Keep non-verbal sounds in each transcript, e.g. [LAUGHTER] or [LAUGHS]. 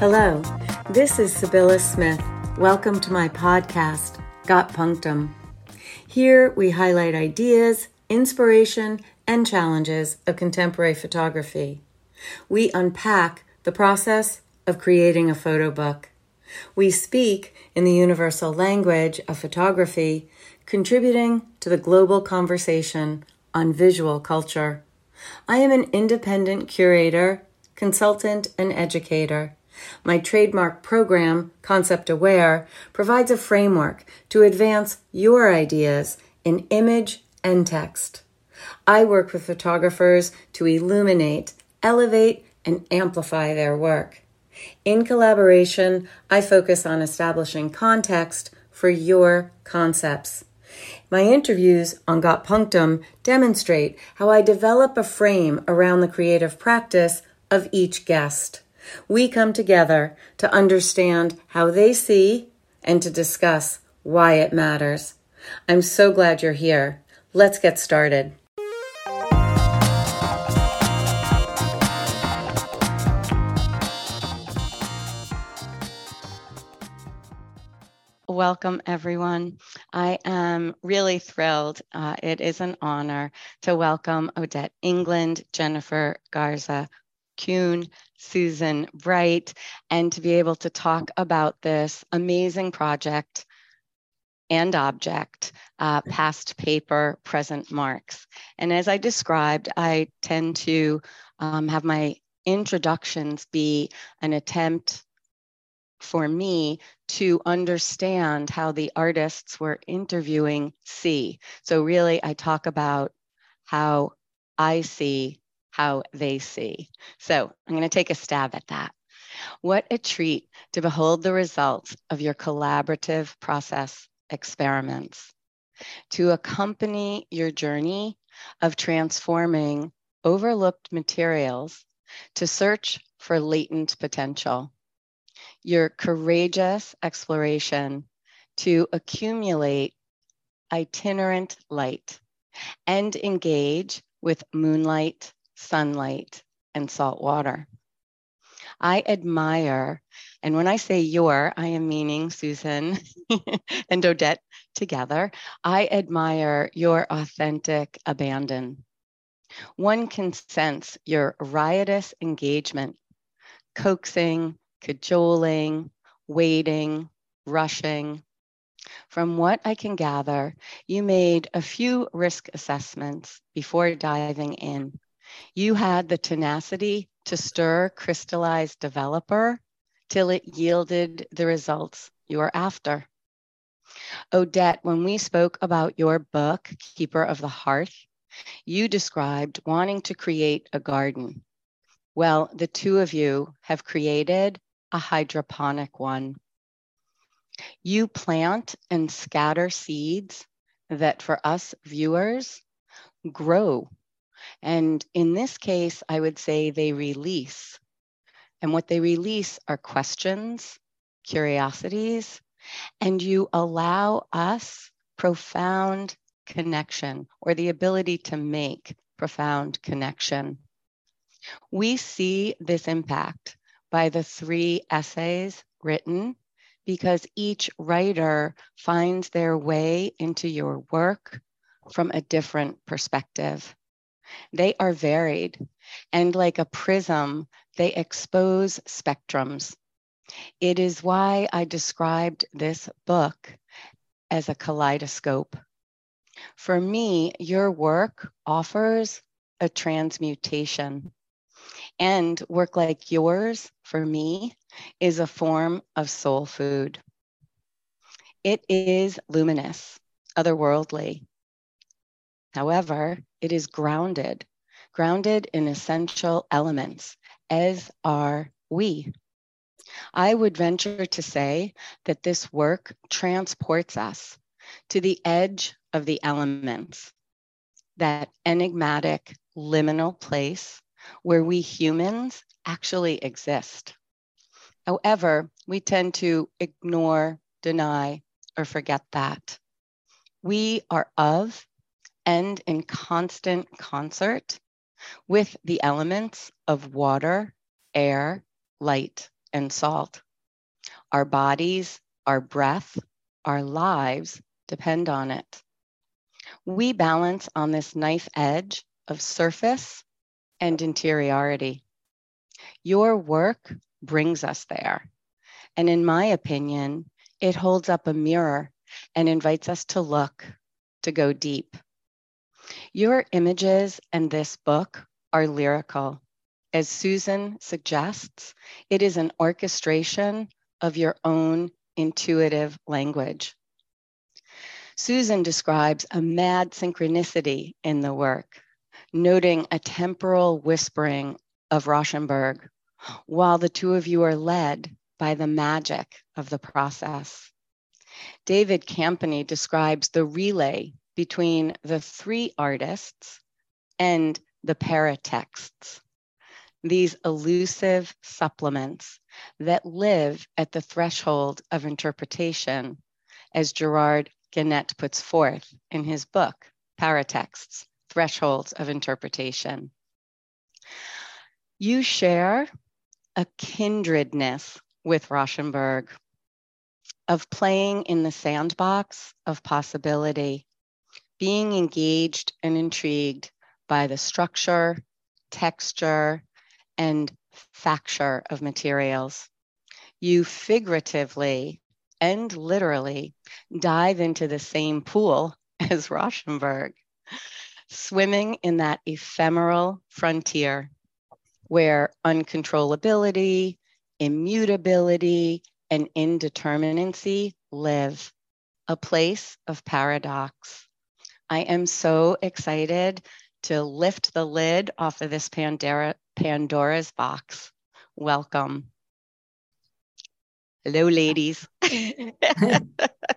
Hello, this is Sybylla Smith. Welcome to my podcast, Got Punctum. Here we highlight ideas, inspiration, and challenges of contemporary photography. We unpack the process of creating a photo book. We speak in the universal language of photography, contributing to the global conversation on visual culture. I am an independent curator, consultant, and educator. My trademark program, Concept Aware, provides a framework to advance your ideas in image and text. I work with photographers to illuminate, elevate, and amplify their work. In collaboration, I focus on establishing context for your concepts. My interviews on Got Punctum demonstrate how I develop a frame around the creative practice of each guest. We come together to understand how they see and to discuss why it matters. I'm so glad you're here. Let's get started. Welcome, everyone. I am really thrilled. Uh, it is an honor to welcome Odette England, Jennifer Garza Cuen, Susan Bright, and to be able to talk about this amazing project and object, uh, past paper, present marks. And as I described, I tend to um, have my introductions be an attempt for me to understand how the artists we're interviewing see. So, really, I talk about how I see how they see. So I'm going to take a stab at that. What a treat to behold the results of your collaborative process experiments. To accompany your journey of transforming overlooked materials to search for latent potential. Your courageous exploration to accumulate itinerant light and engage with moonlight sunlight, and salt water. I admire, and when I say your, I am meaning Susan [LAUGHS] and Odette together. I admire your authentic abandon. One can sense your riotous engagement, coaxing, cajoling, waiting, rushing. From what I can gather, you made a few risk assessments before diving in you had the tenacity to stir crystallized developer till it yielded the results you were after. Odette, when we spoke about your book, Keeper of the Hearth, you described wanting to create a garden. Well, the two of you have created a hydroponic one. You plant and scatter seeds that for us viewers grow and in this case, I would say they release. And what they release are questions, curiosities, and you allow us profound connection or the ability to make profound connection. We see this impact by the three essays written because each writer finds their way into your work from a different perspective. They are varied, and like a prism, they expose spectrums. It is why I described this book as a kaleidoscope. For me, your work offers a transmutation. And work like yours, for me, is a form of soul food. It is luminous, otherworldly, However, it is grounded, grounded in essential elements, as are we. I would venture to say that this work transports us to the edge of the elements, that enigmatic liminal place where we humans actually exist. However, we tend to ignore, deny, or forget that. We are of and in constant concert with the elements of water, air, light, and salt. Our bodies, our breath, our lives depend on it. We balance on this knife edge of surface and interiority. Your work brings us there. And in my opinion, it holds up a mirror and invites us to look, to go deep. Your images and this book are lyrical. As Susan suggests, it is an orchestration of your own intuitive language. Susan describes a mad synchronicity in the work, noting a temporal whispering of Rauschenberg, while the two of you are led by the magic of the process. David Campany describes the relay between the three artists and the paratexts, these elusive supplements that live at the threshold of interpretation, as Gerard Genette puts forth in his book, Paratexts Thresholds of Interpretation. You share a kindredness with Rauschenberg of playing in the sandbox of possibility, being engaged and intrigued by the structure, texture, and facture of materials. You figuratively and literally dive into the same pool [LAUGHS] as Rauschenberg, swimming in that ephemeral frontier where uncontrollability, immutability, and indeterminacy live, a place of paradox. I am so excited to lift the lid off of this Pandora, Pandora's box. Welcome. Hello, ladies. [LAUGHS]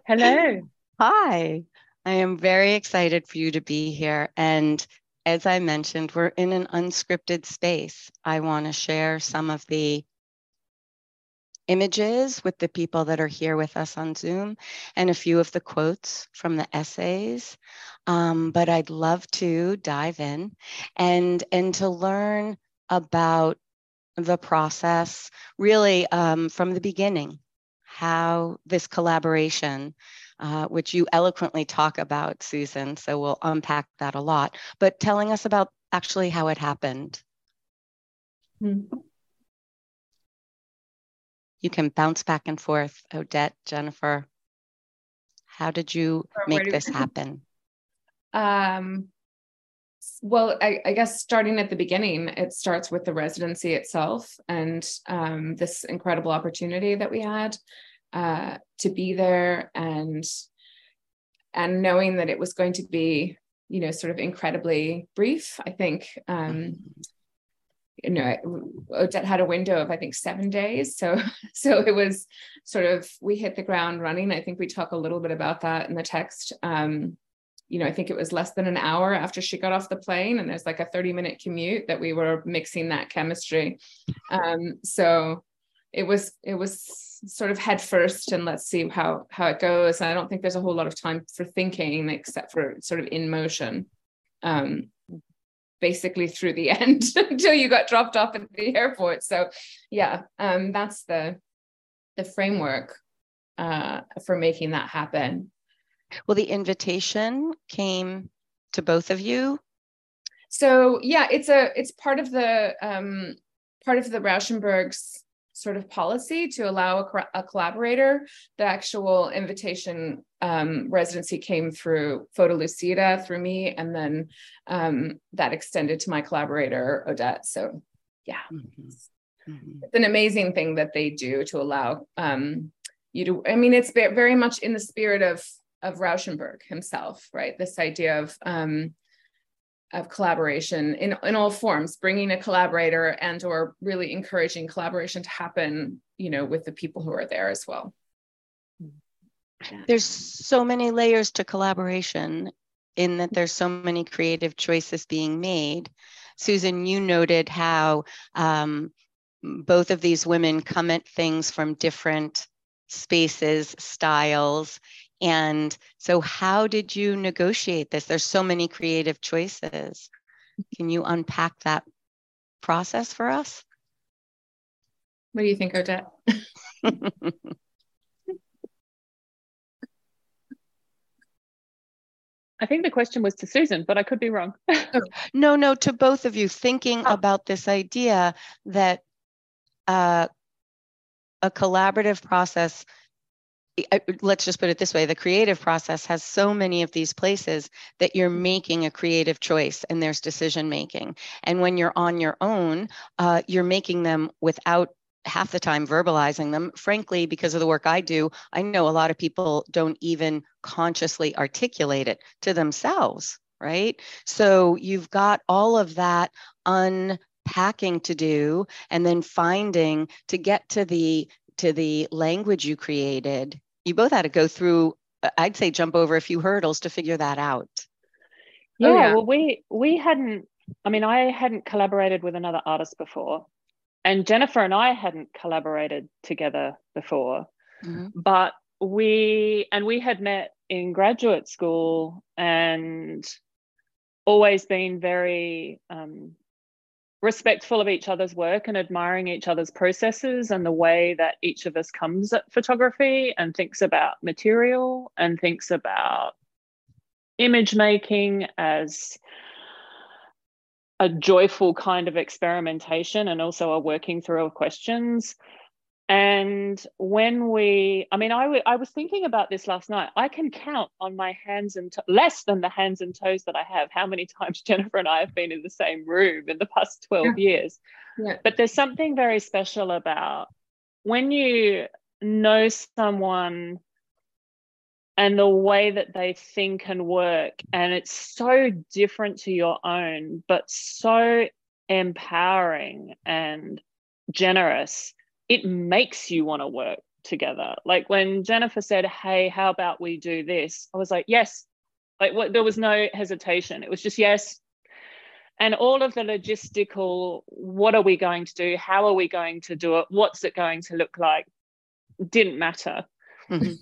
Hello. Hi. I am very excited for you to be here. And as I mentioned, we're in an unscripted space. I want to share some of the images with the people that are here with us on Zoom and a few of the quotes from the essays. Um, but I'd love to dive in and, and to learn about the process really um, from the beginning, how this collaboration uh, which you eloquently talk about, Susan. So we'll unpack that a lot, but telling us about actually how it happened. Mm-hmm. You can bounce back and forth, Odette, Jennifer. How did you make this happen? [LAUGHS] Um, well, I, I, guess starting at the beginning, it starts with the residency itself and um, this incredible opportunity that we had uh, to be there and and knowing that it was going to be you know sort of incredibly brief i think um you know odette had a window of i think seven days. So [LAUGHS] so it was sort of we hit the ground running. I think we talk a little bit about that in the text. Um you know i think it was less than an hour after she got off the plane and there's like a 30 minute commute that we were mixing that chemistry. Um so it was it was sort of head first and let's see how how it goes. And i don't think there's a whole lot of time for thinking except for sort of in motion. Um basically through the [LAUGHS] end until you got dropped off at the airport. So yeah um that's the the framework uh for making that happen. Well the invitation came to both of you? So yeah it's a it's part of the um part of the rauschenbergs sort of policy to allow a, a collaborator. The actual invitation um, residency came through Photolucida through me, and then um, that extended to my collaborator Odette. So, yeah, mm-hmm. Mm-hmm. it's an amazing thing that they do to allow um, you to. I mean, it's very much in the spirit of of Rauschenberg himself, right? This idea of um, of collaboration in, in all forms bringing a collaborator and or really encouraging collaboration to happen you know with the people who are there as well. There's so many layers to collaboration in that there's so many creative choices being made. Susan you noted how um, both of these women come at things from different spaces styles and so, how did you negotiate this? There's so many creative choices. Can you unpack that process for us? What do you think, Odette? [LAUGHS] I think the question was to Susan, but I could be wrong. no, no, to both of you, thinking oh. about this idea that uh, a collaborative process let's just put it this way the creative process has so many of these places that you're making a creative choice and there's decision making. And when you're on your own uh, you're making them without half the time verbalizing them. Frankly because of the work i do i know a lot of people don't even consciously articulate it to themselves right? So you've got all of that unpacking to do and then finding to get to the to the language you created you both had to go through uh, i'd say jump over a few hurdles to figure that out yeah, oh, yeah. well we we hadn't i mean i hadn't collaborated with another artist before and jennifer and i hadn't collaborated together before mm-hmm. but we and we had met in graduate school and always been very um, respectful of each other's work and admiring each other's processes and the way that each of us comes at photography and thinks about material and thinks about image making as a joyful kind of experimentation and also a working through of questions and when we, I mean, I, w- I was thinking about this last night. I can count on my hands and to- less than the hands and toes that I have how many [LAUGHS] times Jennifer and I have been in the same room in the past 12 yeah. years. Yeah. But there's something very special about when you know someone and the way that they think and work, and it's so different to your own, but so empowering and generous it makes you want to work together. Like when Jennifer said, Hey, how about we do this? I was like, Yes. Like what, there was no hesitation. It was just yes. And all of the logistical, what are we going to do? How are we going to do it? What's it going to look like? Didn't matter. Mm-hmm.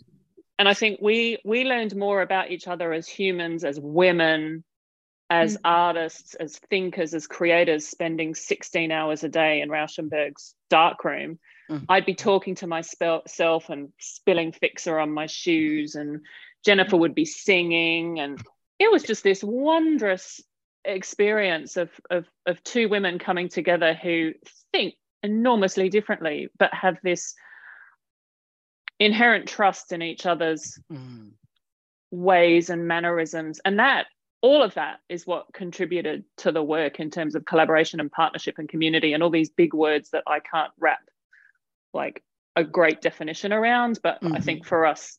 and I think we we learned more about each other as humans, as women, as mm-hmm. artists, as thinkers, as creators, spending 16 hours a day in Rauschenberg's darkroom Mm-hmm. I'd be talking to myself and spilling fixer on my shoes, and Jennifer would be singing, and it was just this wondrous experience of, of, of two women coming together who think enormously differently, but have this inherent trust in each other's mm. ways and mannerisms. And that, all of that is what contributed to the work in terms of collaboration and partnership and community and all these big words that I can't wrap like a great definition around but mm-hmm. i think for us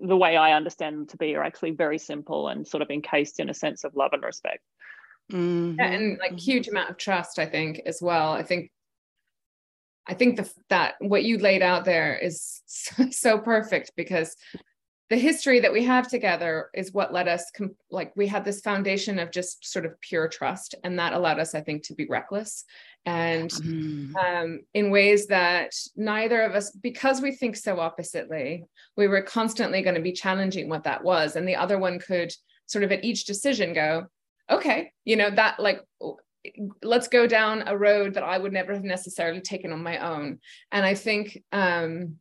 the way i understand them to be are actually very simple and sort of encased in a sense of love and respect mm-hmm. yeah, and like huge amount of trust i think as well i think i think the, that what you laid out there is so, [LAUGHS] so perfect because the history that we have together is what led us com- like we had this foundation of just sort of pure trust and that allowed us i think to be reckless and mm. um, in ways that neither of us because we think so oppositely we were constantly going to be challenging what that was and the other one could sort of at each decision go okay you know that like let's go down a road that i would never have necessarily taken on my own and i think um,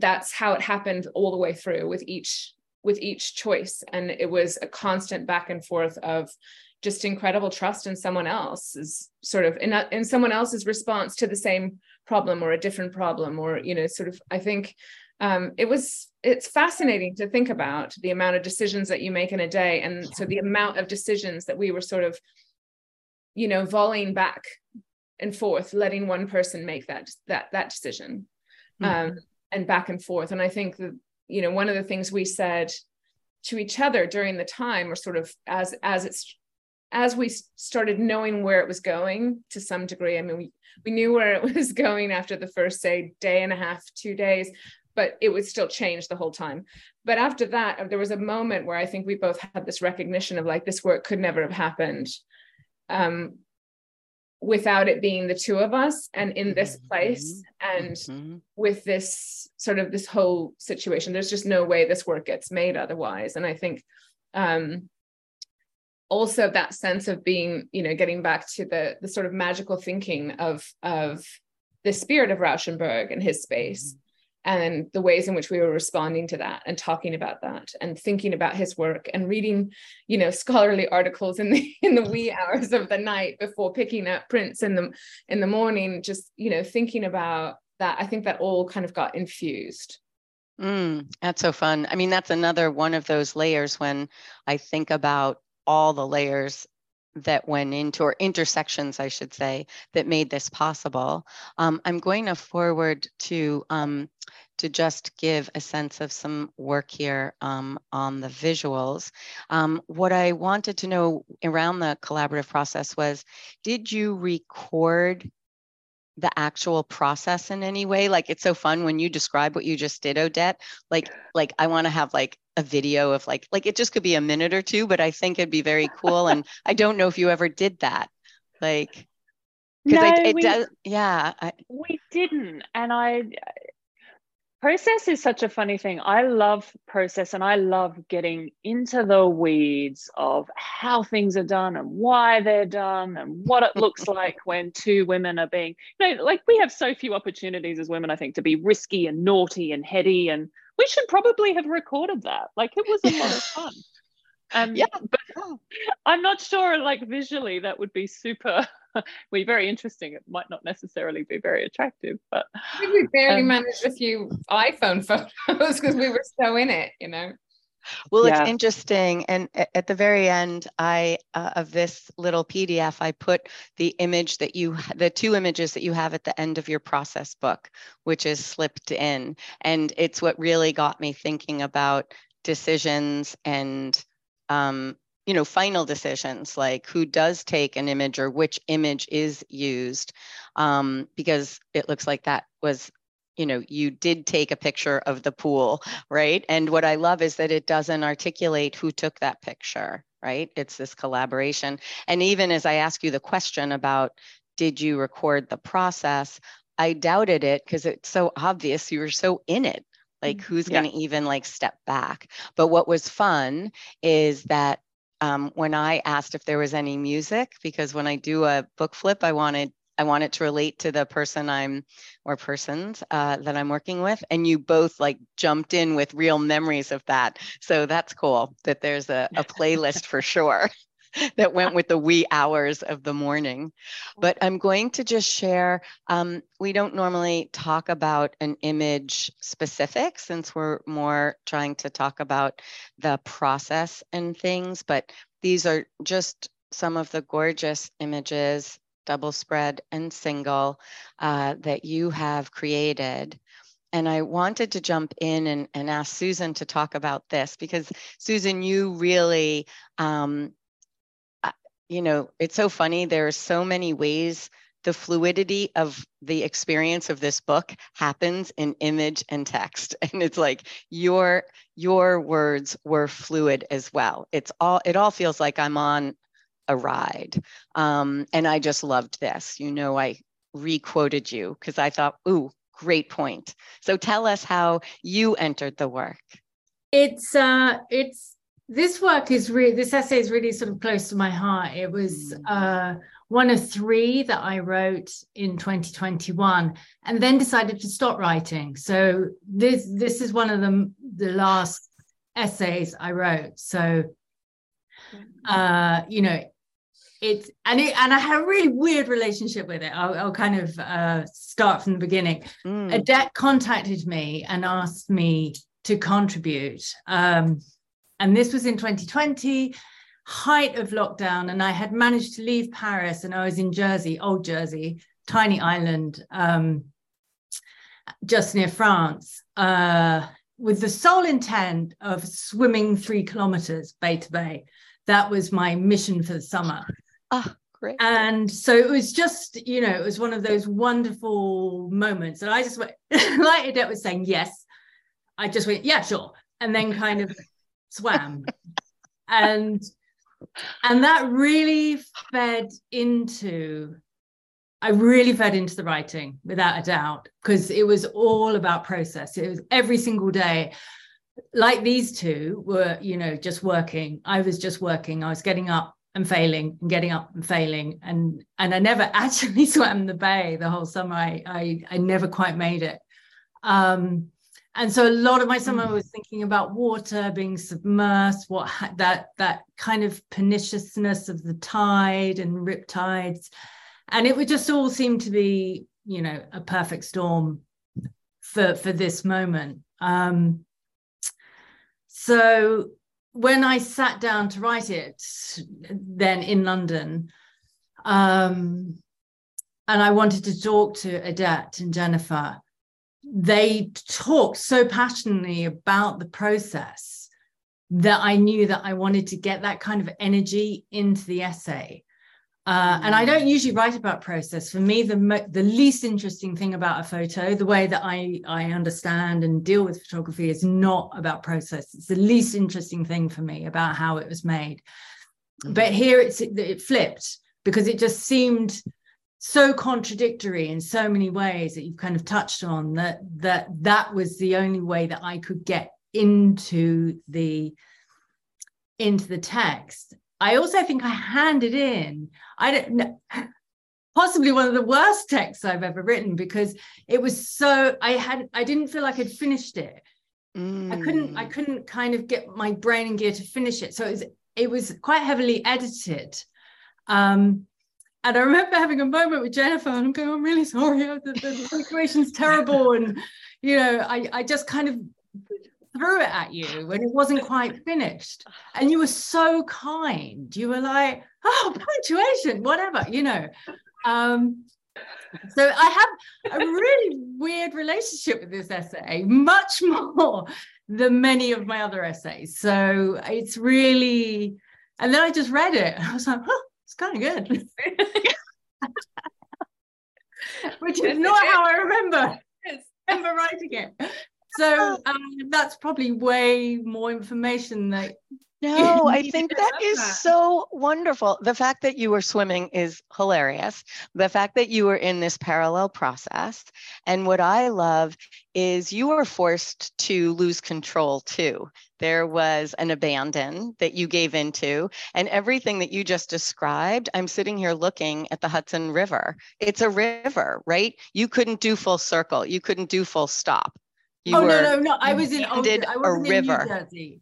that's how it happened all the way through with each with each choice. And it was a constant back and forth of just incredible trust in someone else's sort of in, in someone else's response to the same problem or a different problem or you know sort of i think um, it was it's fascinating to think about the amount of decisions that you make in a day. And so the amount of decisions that we were sort of you know volleying back and forth letting one person make that that that decision. Mm-hmm. um, and back and forth. And I think that, you know, one of the things we said to each other during the time or sort of as as it's as we started knowing where it was going to some degree, I mean, we, we knew where it [LAUGHS] was going after the first, say, day and a half, two days, but it would still change the whole time. But after that, there was a moment where I think we both had this recognition of like, this work could never have happened um, without it being the two of us and in this mm-hmm. place and mm-hmm. with this sort of this whole situation there's just no way this work gets made otherwise and i think um also that sense of being you know getting back to the the sort of magical thinking of of the spirit of Rauschenberg and his space and the ways in which we were responding to that and talking about that and thinking about his work and reading you know scholarly articles in the [LAUGHS] in the wee hours of the night before picking up prints in the in the morning just you know thinking about that i think that all kind of got infused. Mm, that's so fun. I mean that's another one of those layers when i think about all the layers that went into, or intersections, I should say, that made this possible. Um, I'm going to forward to um, to just give a sense of some work here um, on the visuals. Um, what I wanted to know around the collaborative process was, did you record the actual process in any way like it's so fun when you describe what you just did odette like like i want to have like a video of like like it just could be a minute or two but i think it'd be very cool and [LAUGHS] i don't know if you ever did that like because no, it we, does yeah I, we didn't and i process is such a funny thing. I love process and I love getting into the weeds of how things are done and why they're done and what it looks [LAUGHS] like when two women are being, you know, like we have so few opportunities as women, I think, to be risky and naughty and heady. And we should probably have recorded that. Like it was a lot of fun. [LAUGHS] Um, yeah, but I'm not sure, like visually, that would be super [LAUGHS] be very interesting. It might not necessarily be very attractive, but we barely um, managed a few iPhone photos [LAUGHS] because we were so in it, you know. Well, yeah. it's interesting. And at the very end, I uh, of this little PDF, I put the image that you, the two images that you have at the end of your process book, which is slipped in. And it's what really got me thinking about decisions and um, you know final decisions like who does take an image or which image is used um, because it looks like that was you know you did take a picture of the pool [LAUGHS] right? And what i love is that it doesn't articulate who took that picture right? It's this collaboration. And even as i ask you the question about did you record the process? I doubted it because it's so obvious you were so in it. Like mm-hmm. who's yeah. going to even like step back? But what was fun is that um, when I asked if there was any music, because when I do a book flip, I wanted I want it to relate to the person I'm or persons uh, that I'm working with. And you both like jumped in with real memories of that. So that's cool that there's a, a [LAUGHS] playlist for sure [LAUGHS] that went with the wee hours of the morning. But I'm going to just share, um, we don't normally talk about an image specific since we're more trying to talk about the process and things, but these are just some of the gorgeous images, double spread and single, uh, that you have created. And I wanted to jump in and, and ask Susan to talk about this because Susan, you really um, you know, it's so funny. There are so many ways the fluidity of the experience of this book happens in image and text. [LAUGHS] And it's like your your words were fluid as well. It's all it all feels like i'm on a ride. Um, and i just loved this. You know i re-quoted you because i thought ooh great point. So tell us how you entered the work. It's uh it's this work is really this essay is really sort of close to my heart. It was mm. uh, one of three that i wrote in 2021 and then decided to stop writing. So this this is one of the the last essays i wrote. So uh you know it's and it and i had a really weird relationship with it. I'll, I'll kind of uh, start from the beginning. Mm. odette contacted me and asked me to contribute um, and this was in 2020, height of lockdown. And I had managed to leave Paris and I was in Jersey, old Jersey, tiny island um, just near France, uh, with the sole intent of swimming three kilometers bay to bay. That was my mission for the summer. Ah, great. And so it was just, you know, it was one of those wonderful moments. And I just went, [LAUGHS] like Odette was saying, yes. I just went, yeah, sure. And then kind of swam and and that really fed into I really fed into the writing without a doubt because it was all about process. It was every single day. Like these two were, you know, just working. I was just working. I was getting up and failing and getting up and failing and and I never [LAUGHS] actually swam the bay the whole summer I I, I never quite made it um and so a lot of my summer mm. was thinking about water being submersed what that that kind of perniciousness of the tide and rip tides and it would just all seem to be you know a perfect storm for for this moment um so when I sat down to write it, then in London, um, and I wanted to talk to Odette and Jennifer, they talked so passionately about the process that I knew that I wanted to get that kind of energy into the essay. Uh, and I don't usually write about process. For me, the the least interesting thing about a photo, the way that I I understand and deal with photography, is not about process. It's the least interesting thing for me about how it was made. Mm-hmm. But here it's it, it flipped because it just seemed so contradictory in so many ways that you've kind of touched on that that that was the only way that I could get into the into the text I also think I handed in, I don't know, possibly one of the worst texts I've ever written because it was so I had I didn't feel like I'd finished it. Mm. I couldn't I mm. couldn't kind of get my brain in gear to finish it. So it was it was quite heavily edited. Um, and I remember having a moment with Jennifer and I'm going, I'm really sorry. The, the situation's terrible. And, you know, I, I just kind of threw it at you when it wasn't quite finished. And you were so kind. You were like, oh, punctuation, whatever, you know. Um, so I have a really weird relationship with this essay, much more than many of my other essays. So it's really, and then I just read it. I was like, oh, kind of good. [LAUGHS] [LAUGHS] Which is not how I remember. remember writing it [LAUGHS] so um, that's probably way more information that no, I think that is that. so wonderful. The fact that you were swimming is hilarious. The fact that you were in this parallel process. And what I love is you were forced to lose control too. There was an abandon that you gave into, and everything that you just described. I'm sitting here looking at the Hudson River. It's a river, right? You couldn't do full circle, you couldn't do full stop you oh no, no, no! I was in Oakland. I was in New Jersey.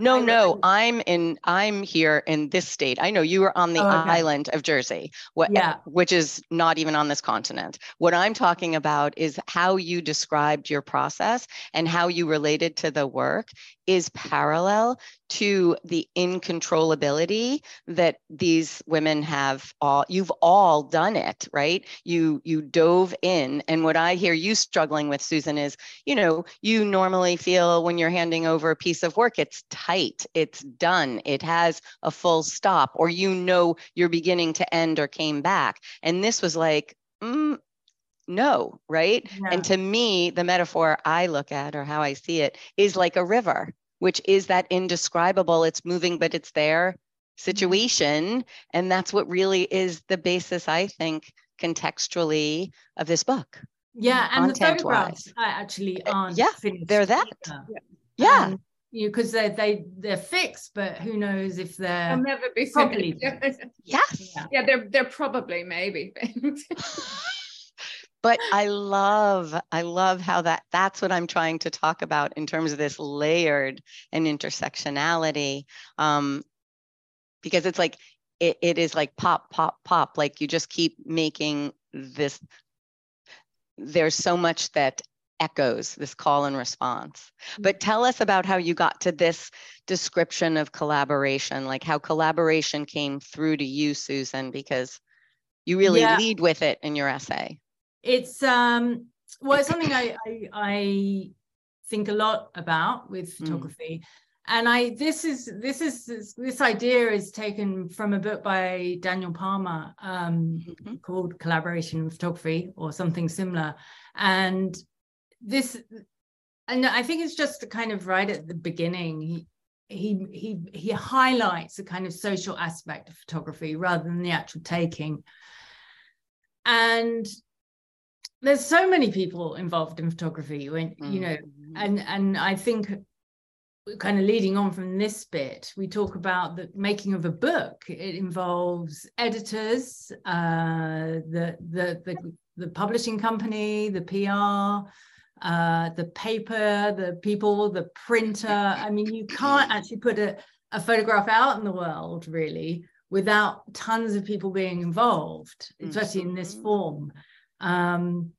No, no, I'm in. I'm here in this state. I know you were on the oh, okay. island of Jersey, what, yeah. which is not even on this continent. What I'm talking about is how you described your process and how you related to the work is parallel to the incontrollability that these women have all you've all done it right? You you dove in. And what i hear you struggling with susan is you know you normally feel when you're handing over a piece of work it's tight it's done it has a full stop or you know you're beginning to end or came back. And this was like mm, no, right? Yeah. And to me, the metaphor I look at or how I see it is like a river, which is that indescribable, it's moving, but it's there mm-hmm. situation. And that's what really is the basis, I think, contextually of this book. Yeah. And the photographs actually uh, aren't yeah, finished. They're that. Either. Yeah. Um, you because they they they're fixed, but who knows if they're They'll never be probably yes. Yeah. yeah, they're they're probably maybe [LAUGHS] but i love i love how that that's what i'm trying to talk about in terms of this layered and intersectionality um, because it's like it, it is like pop pop pop like you just keep making this there's so much that echoes this call and response but mm-hmm. tell us about how you got to this description of collaboration like how collaboration came through to you susan because you really yeah. lead with it in your essay it's um well it's something I, I, I think a lot about with mm. photography mm. and i this is this is this idea is taken from a book by daniel palmer um, mm-hmm. called collaboration in photography or something similar and this and i think it's just kind of right at the beginning he he he he highlights the kind of social aspect of photography rather than the actual taking and there's so many people involved in photography when mm. you know and and i think kind of leading on from this bit, we talk about the making of a book. It involves editors, uh, the, the, the, the publishing company, the PR, uh, the paper, the people, the printer. I mean, you can't actually put a, a photograph out in the world really without tons of people being involved, especially mm-hmm. in this mm-hmm. form. Um,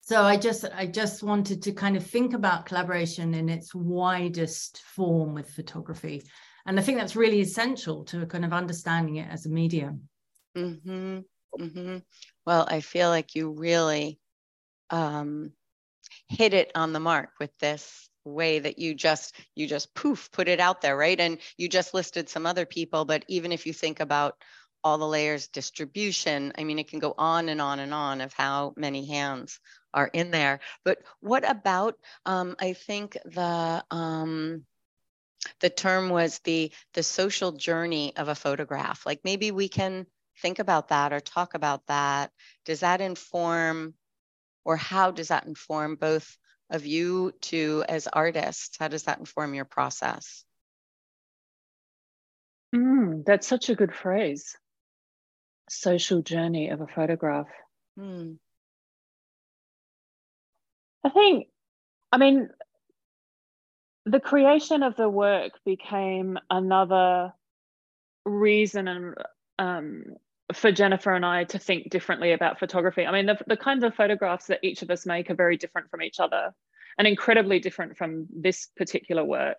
so I just I just wanted to kind of think about collaboration in its widest form with photography, and I think that's really essential to kind of understanding it as a medium. Mm-hmm. Mm-hmm. Well, I feel like you really um, hit it on the mark with this way that you just you just poof put it out there right and you just listed some other people but even if you think about all the layers distribution i mean it can go on and on and on of how many hands are in there but what about um, i think the um, the term was the the social journey of a photograph like maybe we can think about that or talk about that does that inform or how does that inform both of you two as artists? How does that inform your process? Mm, that's such a good phrase. Social journey of a photograph. Mm. I think, I mean, the creation of the work became another reason and um, for Jennifer and I to think differently about photography. I mean, the, the kinds of photographs that each of us make are very different from each other and incredibly different from this particular work.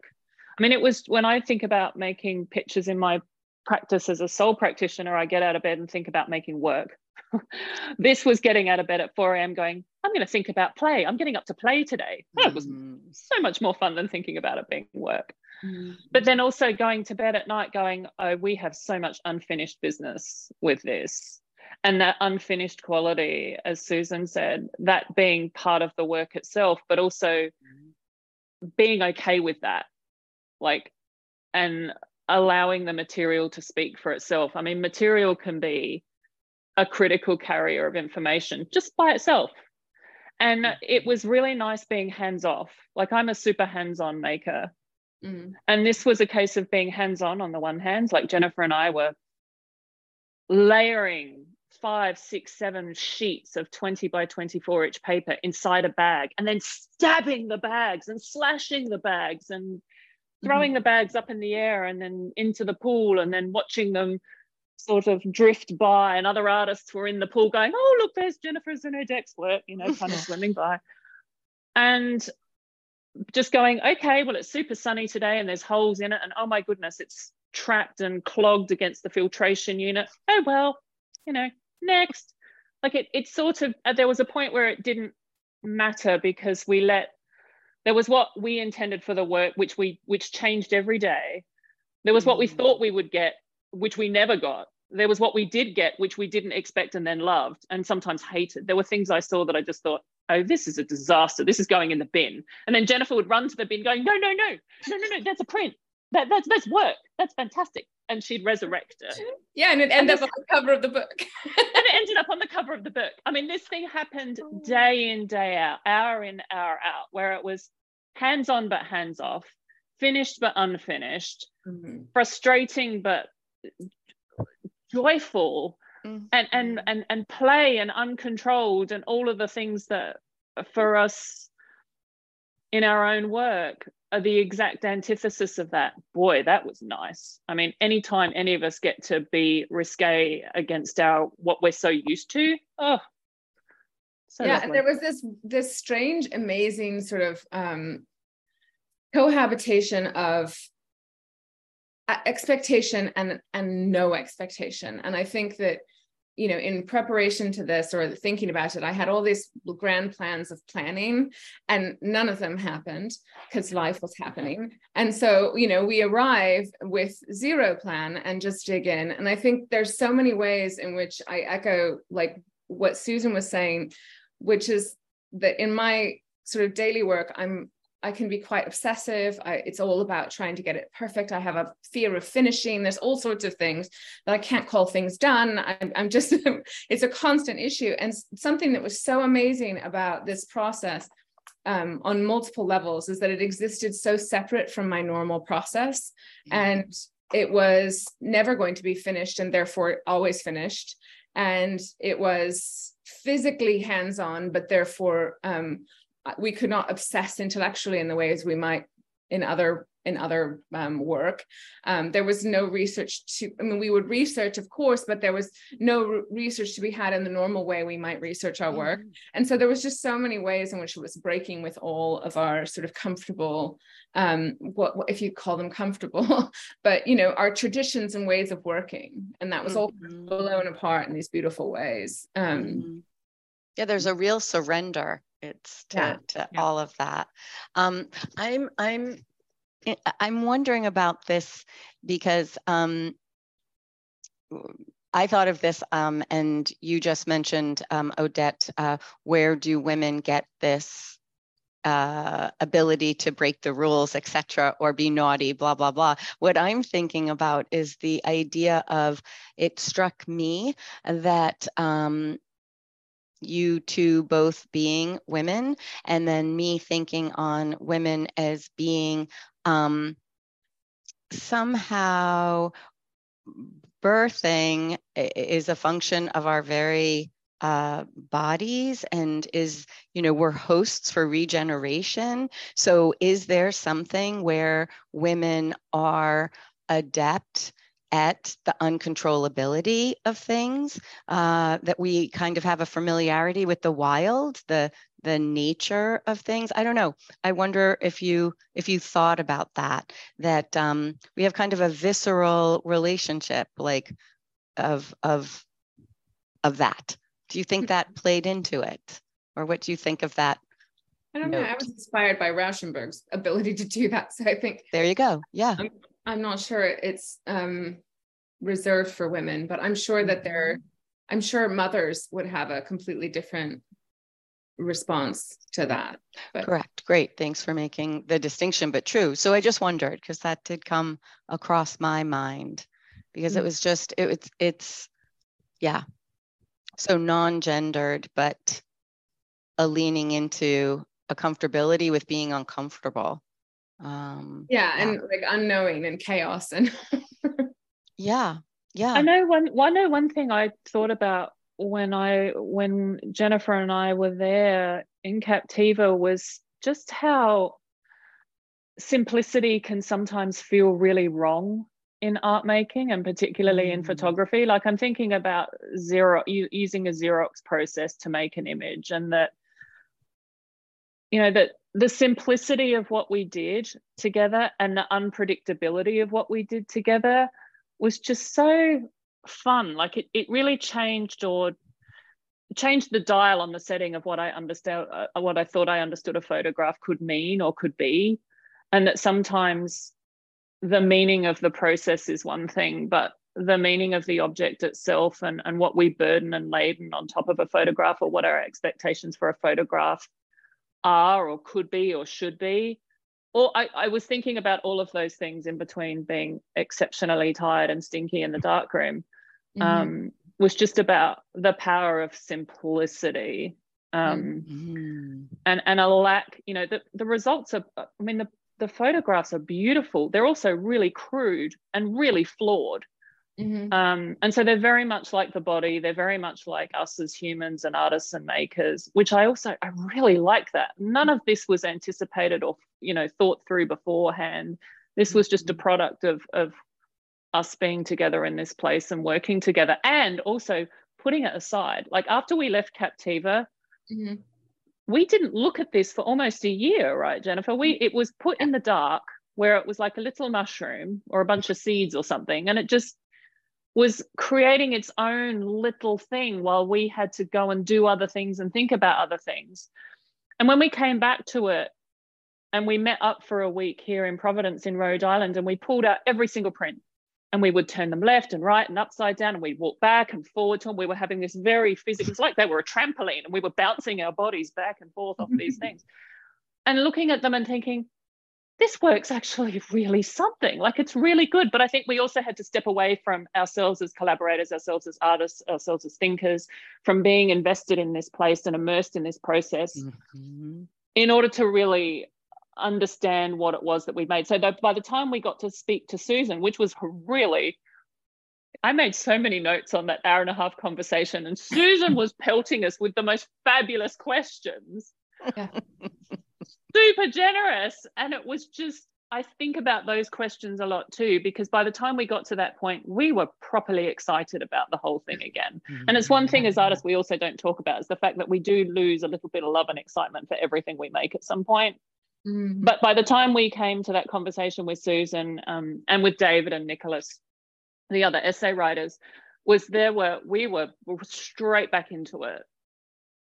I mean, it was when I think about making pictures in my practice as a sole practitioner, I get out of bed and think about making work. [LAUGHS] this was getting out of bed at 4 a.m. going, I'm going to think about play. I'm getting up to play today. That was mm. so much more fun than thinking about it being work. Mm-hmm. But then also going to bed at night going, oh, we have so much unfinished business with this. And that unfinished quality, as Susan said, that being part of the work itself, but also mm-hmm. being okay with that. Like, and allowing the material to speak for itself. I mean, material can be a critical carrier of information just by itself. And it was really nice being hands off. Like, I'm a super hands on maker. Mm. And this was a case of being hands on on the one hand, like Jennifer and I were layering five, six, seven sheets of 20 by 24 inch paper inside a bag and then stabbing the bags and slashing the bags and throwing mm-hmm. the bags up in the air and then into the pool and then watching them sort of drift by and other artists were in the pool going oh look there's jennifer's in Odette's work you know kind of [LAUGHS] swimming by and just going, okay, well, it's super sunny today and there's holes in it. And oh my goodness, it's trapped and clogged against the filtration unit. Oh, well, you know, next. Like it, it sort of, uh, there was a point where it didn't matter because we let, there was what we intended for the work, which we, which changed every day. There was what we mm. thought we would get, which we never got. There was what we did get, which we didn't expect and then loved and sometimes hated. There were things I saw that I just thought, oh, this is a disaster. This is going in the bin. And then Jennifer would run to the bin going, no, no, no, no, no, no, that's a print. That, that's, that's work. That's fantastic. And she'd resurrect it. Yeah, and it ended and up on the cover of the book. [LAUGHS] and it ended up on the cover of the book. I mean, this thing happened oh. day in, day out, hour in, hour out, where it was hands on but hands off, finished but unfinished, mm-hmm. frustrating but joyful. Mm-hmm. and and and and play and uncontrolled and all of the things that for us in our own work are the exact antithesis of that. Boy that was nice. I mean anytime any of us get to be risque against our what we're so used to oh so yeah lovely. there was this this strange amazing sort of um cohabitation of expectation and and no expectation. And i think that you know in preparation to this or thinking about it i had all these grand plans of planning and none of them happened because life was happening. And so you know we arrive with zero plan and just dig in. And i think there's so many ways in which i echo like what susan was saying which is that in my sort of daily work i'm I can be quite obsessive. I, it's all about trying to get it perfect. I have a fear of finishing. There's all sorts of things that I can't call things done. I'm, I'm just, [LAUGHS] it's a constant issue. And something that was so amazing about this process um, on multiple levels is that it existed so separate from my normal process mm-hmm. and it was never going to be finished and therefore always finished and it was physically hands-on but therefore um, we could not obsess intellectually in the ways we might in other in other um, work. Um, there was no research to, I mean, we would research, of course, but there was no research to be had in the normal way we might research our work. Mm-hmm. And so there was just so many ways in which it was breaking with all of our sort of comfortable, um, what, what if you call them comfortable, [LAUGHS] but you know, our traditions and ways of working. And that was all mm-hmm. blown apart in these beautiful ways. Um, mm-hmm. Yeah, there's a real surrender it's to, yeah, to yeah. all of that um, i'm i'm I'm wondering about this because um, I thought of this, um, and you just mentioned, um, Odette, uh, where do women get this uh, ability to break the rules, etc., or be naughty, blah, blah, blah. What I'm thinking about is the idea of it struck me that um, you two both being women, and then me thinking on women as being um, somehow birthing is a function of our very uh, bodies and is, you know, we're hosts for regeneration. So, is there something where women are adept at the uncontrollability of things uh, that we kind of have a familiarity with the wild the the nature of things. I don't know. I wonder if you if you thought about that that um, we have kind of a visceral relationship like of of of that. Do you think that played into it? Or what do you think of that i don't note? know. I was inspired by rauschenberg's ability to do that so i think there you go. Yeah. I'm, I'm not sure it's um, reserved for women but i'm sure that there mm-hmm. i'm sure mothers would have a completely different response to that. But. Correct. Great. Thanks for making the distinction, but true. So I just wondered because that did come across my mind because it was just it, it's it's yeah. So non-gendered, but a leaning into a comfortability with being uncomfortable. Um, yeah, yeah. and like unknowing and chaos and yeah, [LAUGHS] yeah. I know one. One know one thing I thought about when I when Jennifer and I were there in Captiva was just how simplicity can sometimes feel really wrong in art making and particularly mm. in photography like i'm thinking about zero using a xerox process to make an image and that you know that the simplicity of what we did together and the unpredictability of what we did together was just so fun. Like it, it really changed or changed the dial on the setting of what I understand, uh, what I thought I understood a photograph could mean or could be, and that sometimes the meaning of the process is one thing, but the meaning of the object itself and, and what we burden and laden on top of a photograph or what our expectations for a photograph are or could be or should be Or I, I was thinking about all of those things in between being exceptionally tired and stinky in the dark room mm-hmm. um, was just about the power of simplicity um, mm-hmm. and and a lack you know the, the results are i mean the, the photographs are beautiful they're also really crude and really flawed mm-hmm. um, and so they're very much like the body they're very much like us as humans and artists and makers which i also i really like that none of this was anticipated or you know thought through beforehand this was just a mm-hmm. product of of us being together in this place and working together and also putting it aside. Like after we left Captiva, mm-hmm. we didn't look at this for almost a year, right, Jennifer? We it was put in the dark where it was like a little mushroom or a bunch of seeds or something, and it just was creating its own little thing while we had to go and do other things and think about other things. And when we came back to it, and we met up for a week here in Providence in Rhode Island, and we pulled out every single print and we would turn them left and right and upside down and we'd walk back and forward to them. We were having this very physical, it's like they were a trampoline and we were bouncing our bodies back and forth off these [LAUGHS] things and looking at them and thinking, this work's actually [LAUGHS] really something. Like it's really good. But I think we also had to step away from ourselves as collaborators, ourselves as artists, ourselves as thinkers, from being invested in this place and immersed in this process. Mm-hmm in order to really understand what it was that we made. So by the time we got to speak to Susan, which was really, I made so many notes on that hour and a half conversation, and Susan [LAUGHS] was pelting us with the most fabulous questions. Yeah. Super generous. And it was just, I think about those questions a lot too, because by the time we got to that point, we were properly excited about the whole thing again. And it's one thing as artists we also don't talk about is the fact that we do lose a little bit of love and excitement for everything we make at some point. Mm. But by the time we came to that conversation with Susan um, and with David and Nicholas, the other essay writers, was there were we were, were straight back into it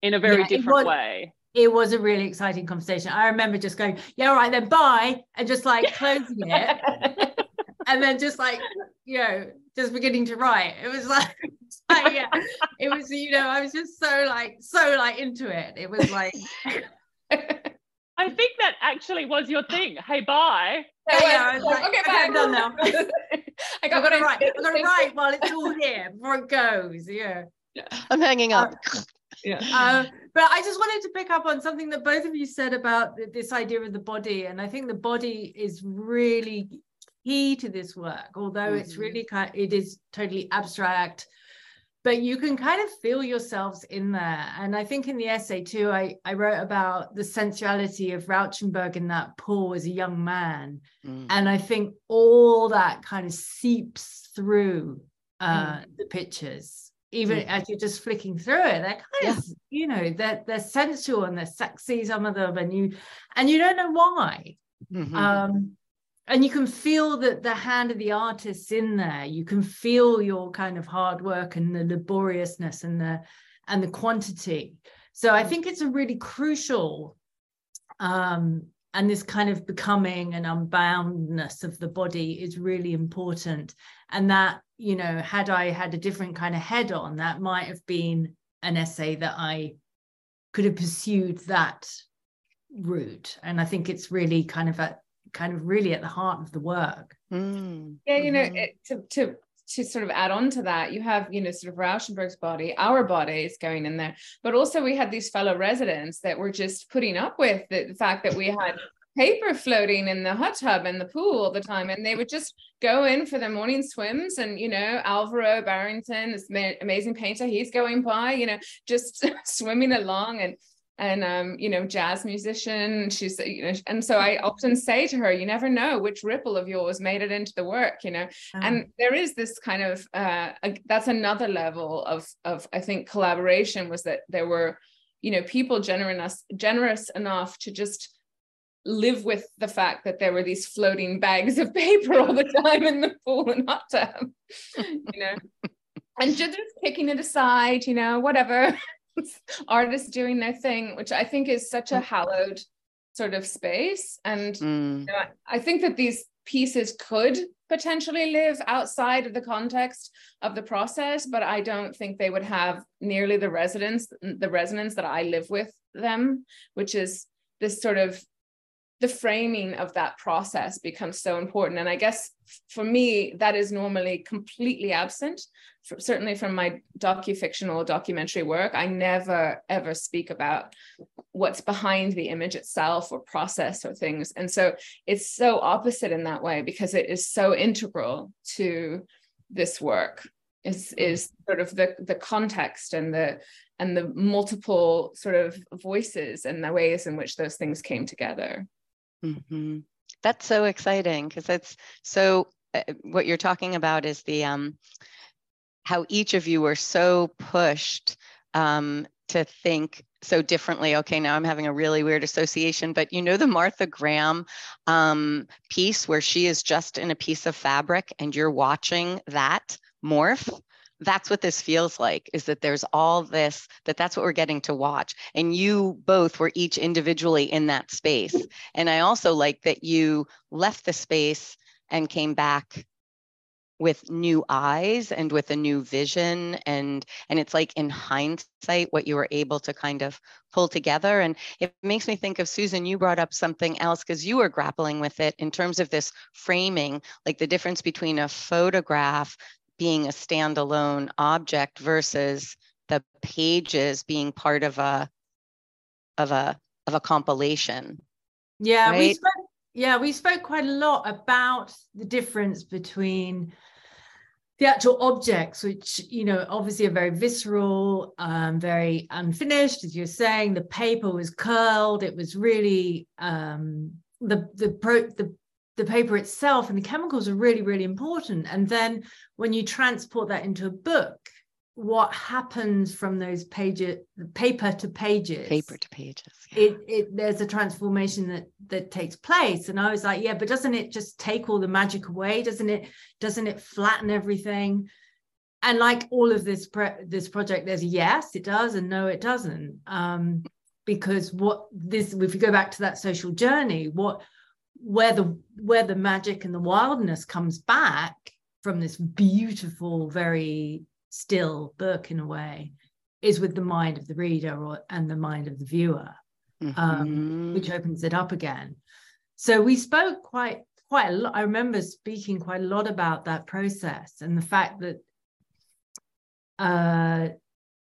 in a very yeah, different was, way. It was a really exciting conversation. I remember just going, yeah, all right, then bye, and just like closing it. [LAUGHS] and then just like, you know, just beginning to write. It was like, [LAUGHS] like yeah, it was, you know, I was just so like, so like into it. It was like [LAUGHS] I think that actually was your thing. Hey, bye. Yeah, yeah, I was like, okay, bye. I'm done now. I got to write. I got to write while it's all here before it goes. Yeah. I'm hanging up. Um, Yeah. Uh, [LAUGHS] but I just wanted to pick up on something that both of you said about this idea of the body, and I think the body is really key to this work. Although mm-hmm. it's really kind, it is totally abstract but you can kind of feel yourselves in there. And I think in the essay too, I, I wrote about the sensuality of Rauschenberg in that pool as a young man. Mm. And I think all that kind of seeps through uh, mm. the pictures, even mm. as you're just flicking through it. They're kind yeah. of, you know, they're they're sensual and they're sexy, some of them, and you and you don't know why. Mm-hmm. Um, and you can feel that the hand of the artist in there you can feel your kind of hard work and the laboriousness and the and the quantity so i think it's a really crucial um and this kind of becoming and unboundness of the body is really important and that you know had i had a different kind of head on that might have been an essay that i could have pursued that route and i think it's really kind of at kind of really at the heart of the work. Mm. Yeah, you know, mm-hmm. it, to to to sort of add on to that, you have, you know, sort of Rauschenberg's body, our body is going in there, but also we had these fellow residents that were just putting up with the, the fact that we had paper floating in the hot tub in the pool all the time and they would just go in for their morning swims and you know alvaro barrington this amazing painter he's going by you know just [LAUGHS] swimming along and and um, you know, jazz musician. She's you know, and so I often say to her, you never know which ripple of yours made it into the work, you know. And there is this kind of uh, a, that's another level of of I think collaboration was that there were, you know, people generous generous enough to just live with the fact that there were these floating bags of paper all the time in the pool and hot tub, you know. [LAUGHS] and just kicking it aside, you know, whatever. [LAUGHS] artists doing their thing, which I think is such a mm. hallowed sort of space. And mm. you know, I think that these pieces could potentially live outside of the context of the process, but I don't think they would have nearly the resonance, the resonance that I live with them, which is this sort of the framing of that process becomes so important. And I guess for me, that is normally completely absent, for, certainly from my docu-fictional documentary work. I never, ever speak about what's behind the image itself or process or things. And so it's so opposite in that way because it is so integral to this work is is sort of the the context and the and the multiple sort of voices and the ways in which those things came together Mm-hmm. That's so exciting because it's so. Uh, what you're talking about is the um, how each of you were so pushed um, to think so differently. Okay, now I'm having a really weird association, but you know the Martha Graham um, piece where she is just in a piece of fabric and you're watching that morph that's what this feels like is that there's all this that that's what we're getting to watch and you both were each individually in that space. And i also like that you left the space and came back with new eyes and with a new vision and and it's like in hindsight what you were able to kind of pull together. And it makes me think of susan you brought up something else because you were grappling with it in terms of this framing like the difference between a photograph being a standalone object versus the pages being part of a of a of a compilation. Yeah, right? we spoke yeah, we spoke quite a lot about the difference between the actual objects, which you know obviously are very visceral, um, very unfinished, as you're saying. The paper was curled; it was really um, the the pro the the paper itself and the chemicals are really really important. And then when you transport that into a book, what happens from those pages paper to pages? Paper to pages yeah. it, it there's a transformation that that takes place. And i was like yeah but doesn't it just take all the magic away? Doesn't it doesn't it flatten everything? And like all of this pre- this project there's yes it does and no it doesn't. Um because what this if you go back to that social journey what where the where the magic and the wildness comes back from this beautiful very still book in a way is with the mind of the reader or and the mind of the viewer um, mm-hmm. um, which opens it up again so we spoke quite quite a lot i remember speaking quite a lot about that process and the fact that uh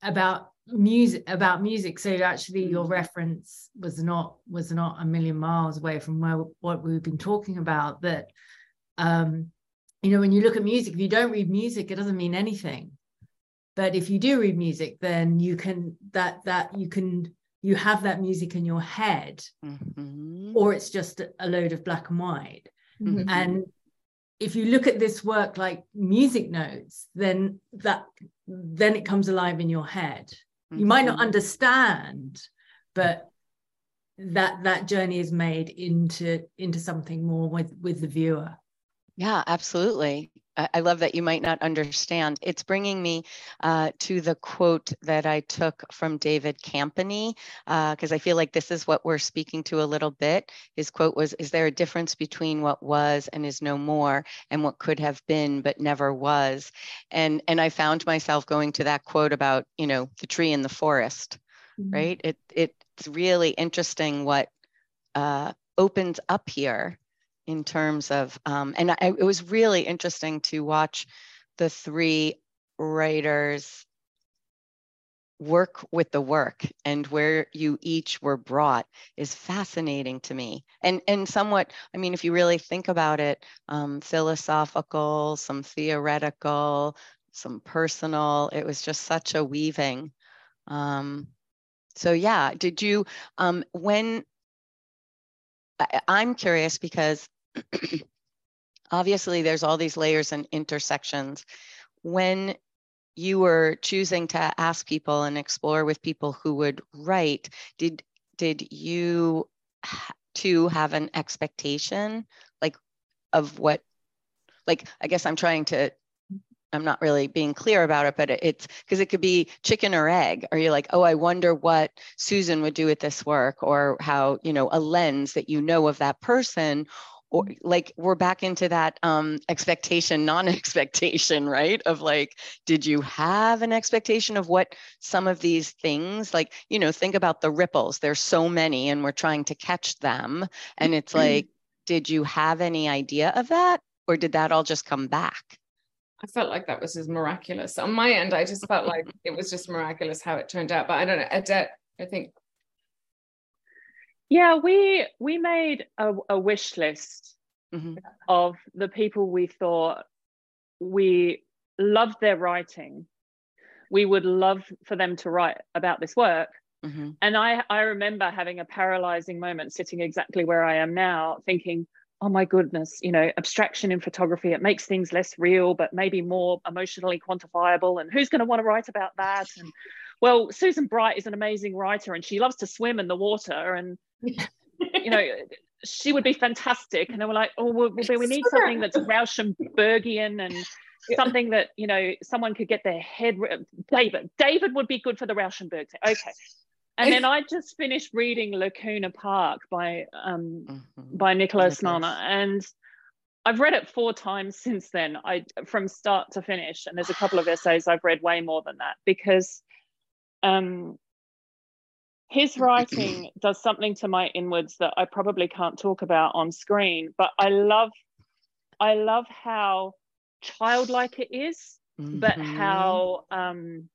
about music about music so actually your mm-hmm. reference was not was not a million miles away from where what we've been talking about that um you know when you look at music if you don't read music it doesn't mean anything but if you do read music then you can that that you can you have that music in your head mm-hmm. or it's just a load of black and white mm-hmm. and if you look at this work like music notes then that then it comes alive in your head mm-hmm. you might not mm-hmm. understand but that that journey is made into into something more with with the viewer yeah absolutely I love that you might not understand. It's bringing me uh, to the quote that I took from David Campany, because uh, I feel like this is what we're speaking to a little bit. His quote was Is there a difference between what was and is no more, and what could have been but never was? And, and I found myself going to that quote about, you know, the tree in the forest, mm-hmm. right? It, it's really interesting what uh, opens up here in terms of, um, and I, it was really interesting to watch the three writers work with the work and where you each were brought is fascinating to me. And and somewhat i mean if you really think about it um, philosophical some theoretical some personal it was just such a weaving. Um, so yeah did you um, when i'm curious because [CLEARS THROAT] obviously there's all these layers and intersections. When you were choosing to ask people and explore with people who would write, did did you to have an expectation like of what like I guess I'm trying to I'm not really being clear about it, but it's because it could be chicken or egg. Are you like, oh, I wonder what Susan would do with this work, or how, you know, a lens that you know of that person, or like we're back into that um, expectation non-expectation right? Of like did you have an expectation of what some of these things like you know think about the ripples. There's so many and we're trying to catch them. And it's like did you have any idea of that or did that all just come back I felt like that was just miraculous. On my end, I just felt like [LAUGHS] it was just miraculous how it turned out. But I don't know, Odette, I think yeah, we we made a, a wish list mm-hmm. of the people we thought we loved their writing. We would love for them to write about this work. Mm-hmm. And I, I remember having a paralyzing moment sitting exactly where I am now, thinking, oh my goodness, you know, abstraction in photography, it makes things less real, but maybe more emotionally quantifiable. And who's going to want to write about that? And well, Susan Bright is an amazing writer and she loves to swim in the water. And [LAUGHS] you know, she would be fantastic. And they were like, oh, well, we need something that's Rauschenbergian and something that, you know, someone could get their head. Uh, David, David would be good for the Rauschenberg. Okay. And then I just finished reading Lacuna Park by um, mm-hmm. by Nicholas Nana, and I've read it four times since then. I from start to finish, and there's a couple of essays I've read way more than that because um, his [CLEARS THROAT] writing does something to my inwards that I probably can't talk about on screen, but I love I love how childlike it is, mm-hmm. but how um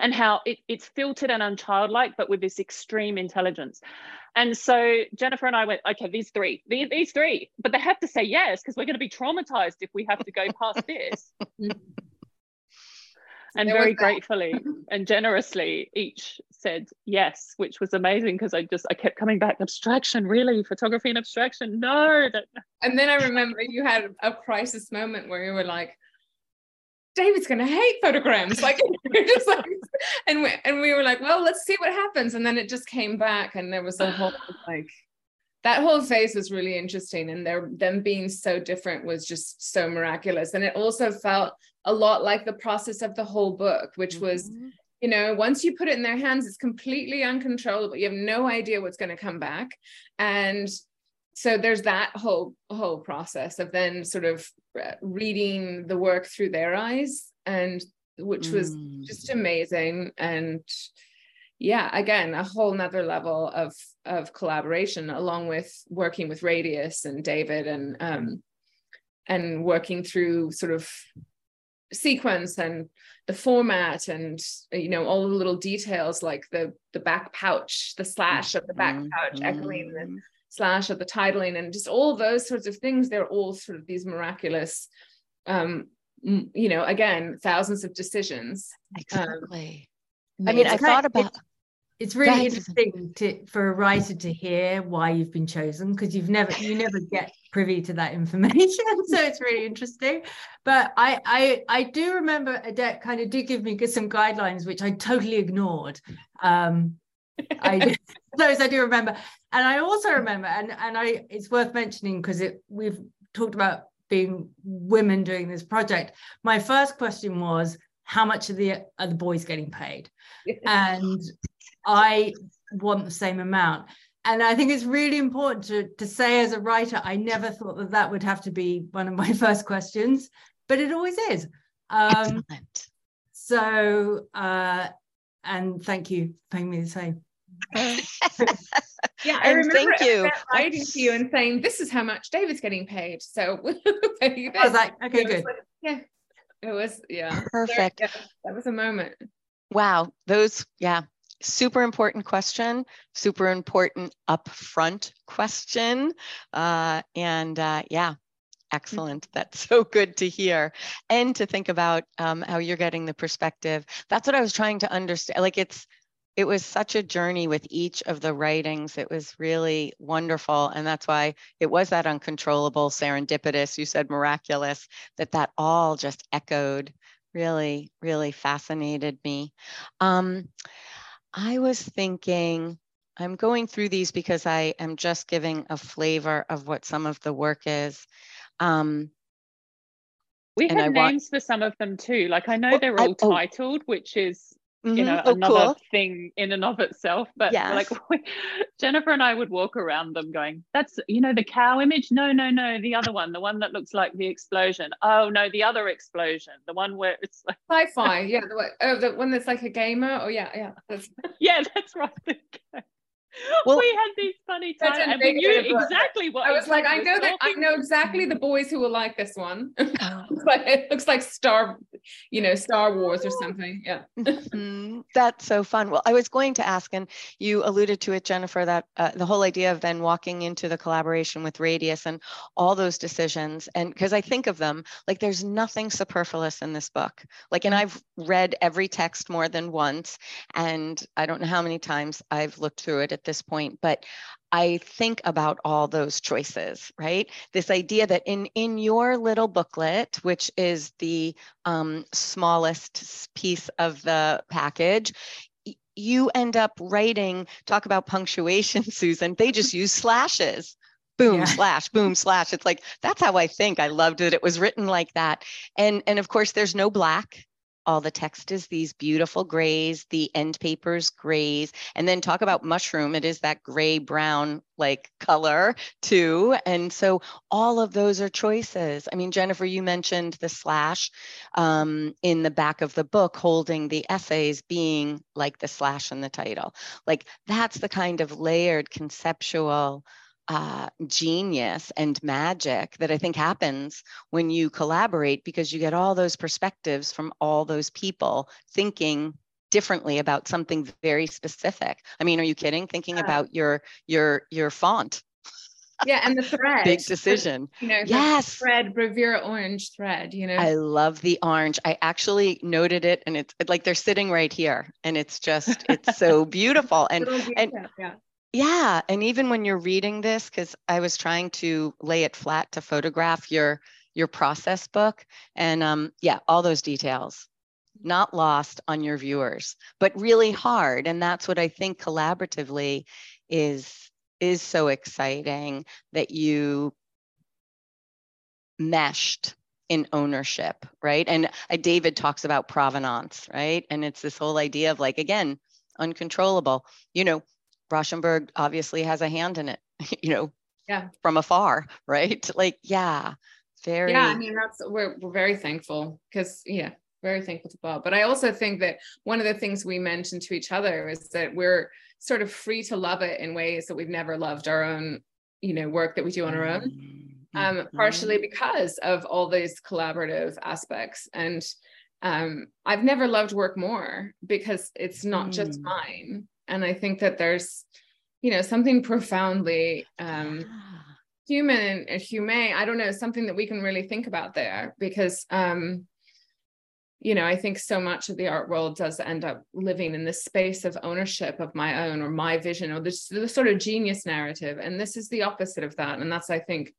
and how it, it's filtered and unchildlike, but with this extreme intelligence. And so Jennifer and I went, okay, these three, these, these three, but they have to say yes because we're going to be traumatized if we have to go past this. [LAUGHS] and very gratefully and generously each said yes which was amazing because i just i kept coming back abstraction really photography and abstraction no [LAUGHS] and then i remember you had a crisis moment where you were like David's gonna hate photograms. Like, [LAUGHS] just like, [LAUGHS] and we, and we were like, well, let's see what happens. And then it just came back, and there was a whole [SIGHS] like, that whole phase was really interesting, and their them being so different was just so miraculous. And it also felt a lot like the process of the whole book, which mm-hmm. was, you know, once you put it in their hands, it's completely uncontrollable. You have no idea what's going to come back, and so there's that whole whole process of then sort of uh, reading the work through their eyes and which was mm. just amazing and yeah again a whole nother level of of collaboration along with working with radius and david and um and working through sort of sequence and the format and you know all the little details like the the back pouch the slash of the back pouch mm-hmm. echoing the mm slash at the titling and just all those sorts of things they're all sort of these miraculous um you know again thousands of decisions. Um, exactly. Um, i mean i thought about it's, it's really interesting to for a writer to hear why you've been chosen because you've never you never get privy to that [LAUGHS] information so it's really interesting. But i i i do remember Odette kind of did give me some guidelines which i totally ignored. Um I [LAUGHS] [LAUGHS] those I do remember, and I also remember, and and I it's worth mentioning because it we've talked about being women doing this project. My first question was, how much are the are the boys getting paid? [LAUGHS] and I want the same amount. And I think it's really important to, to say as a writer, I never thought that that would have to be one of my [LAUGHS] first questions, but it always is. Um, Excellent. So, uh, and thank you for paying me the same [LAUGHS] yeah, I and remember thank you. writing to you and saying, "This is how much David's getting paid." So [LAUGHS] I was like, "Okay, good." Like, yeah, it was yeah, perfect. yeah, that was a moment. Wow, those yeah, super important question, super important upfront question, uh, and uh, yeah, Excellent. [LAUGHS] That's so good to hear. And to think about um, how you're getting the perspective. That's what I was trying to understand. Like it's it was such a journey with each of the writings. It was really wonderful. And that's why it was that uncontrollable, serendipitous, you said miraculous, that that all just echoed. Really, really fascinated me. Um, I was thinking, I'm going through these because I am just giving a flavor of what some of the work is. Um, we have names want, for some of them too. Like I know they're all I, oh, titled, which is mm-hmm. you know oh, another cool. thing in and of itself but yes. like [LAUGHS] we, jennifer and i would walk around them going that's you know the cow image no no no the other one the one that looks like the explosion oh no the other explosion the one where it's like sci-fi yeah the, oh, the one that's like a gamer oh yeah yeah that's [LAUGHS] yeah that's right [LAUGHS] [LAUGHS] well, we had these funny times and we knew exactly what I was like, I know that I know exactly the boys who will like this one. [LAUGHS] but it looks like Star, you know, Star Wars or something. Yeah. mm-hmm. [LAUGHS] That's so fun. Well, I was going to ask, and you alluded to it, Jennifer, that uh, the whole idea of then walking into the collaboration with Radius and all those decisions. And because I think of them, like there's nothing superfluous in this book. Like, and I've read every text more than once, and I don't know how many times I've looked through it at this point, but I think about all those choices, right? This idea that in in your little booklet, which is the um, smallest piece of the package, you end up writing. Talk about punctuation, [LAUGHS] Susan. They just use slashes. Boom yeah. slash boom slash. It's like that's how I think. I loved that it was written like that, and and of course there's no black all the text is these beautiful grays, the end papers grays, and then talk about mushroom. It is that gray brown like color too. And so all of those are choices. I mean, Jennifer, you mentioned the slash um, in the back of the book, holding the essays being like the slash in the title. Like that's the kind of layered conceptual uh, genius and magic that I think happens when you collaborate because you get all those perspectives from all those people thinking differently about something very specific. I mean, are you kidding? Thinking yeah. about your your your font. Yeah, and the [LAUGHS] thread. Big decision. You know, yes. Thread, Bravura orange thread, you know. I love the orange. I actually noted it and it's like they're sitting right here and it's just it's so [LAUGHS] beautiful. And and yeah. Yeah, and even when you're reading this cuz I was trying to lay it flat to photograph your your process book and um yeah, all those details not lost on your viewers, but really hard. And that's what I think collaboratively is is so exciting that you meshed in ownership, right? And uh, David talks about provenance, right? And it's this whole idea of like, again, uncontrollable. You know, Rauschenberg obviously has a hand in it, [LAUGHS] you know, yeah, from afar, right? [LAUGHS] Like, yeah, very. Yeah, I mean, that's, we're, we're very thankful because, yeah, very thankful to Bob. But I also think that one of the things we mentioned to each other is that we're sort of free to love it in ways that we've never loved our own, you know, work that we do on our own. Mm-hmm. Um, partially because of all these collaborative aspects. And um, I've never loved work more because it's not mm. just mine. And I think that there's, you know, something profoundly um, human and humane. I don't know, something that we can really think about there because um, you know, I think so much of the art world does end up living in this space of ownership of my own or my vision or this the sort of genius narrative. And this is the opposite of that. And that's, I think,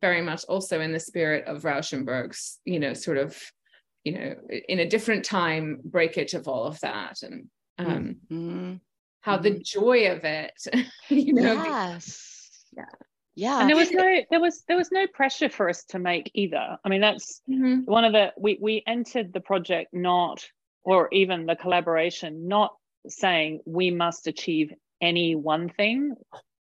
very much also in the spirit of Rauschenberg's, you know, sort of, you know, in a different time breakage of all of that. And um mm-hmm. How the mm-hmm. joy of it, [LAUGHS] you know. Yes. yeah yeah and there was no there was there was no pressure for us to make either i mean that's mm-hmm. one of the we we entered the project not or even the collaboration not saying we must achieve any one thing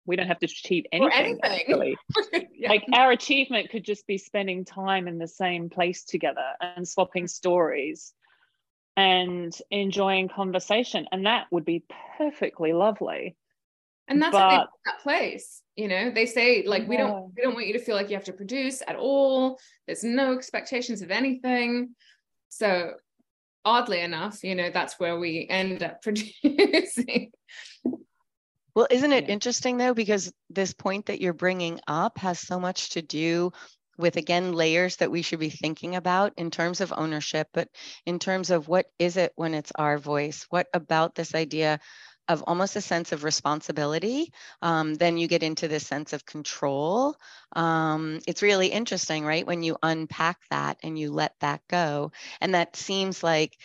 we don't have to achieve anything, anything. [LAUGHS] yeah. like our achievement could just be spending time in the same place together and swapping stories and enjoying conversation and that would be perfectly lovely and that's but, that place you know they say like yeah. we don't we don't want you to feel like you have to produce at all there's no expectations of anything so oddly enough you know that's where we end up [LAUGHS] producing well isn't it yeah. interesting though because this point that you're bringing up has so much to do with again layers that we should be thinking about in terms of ownership but in terms of what is it when it's our voice what about this idea of almost a sense of responsibility. Um, then you get into this sense of control. Um, it's really interesting, right? When you unpack that and you let that go. And that seems like,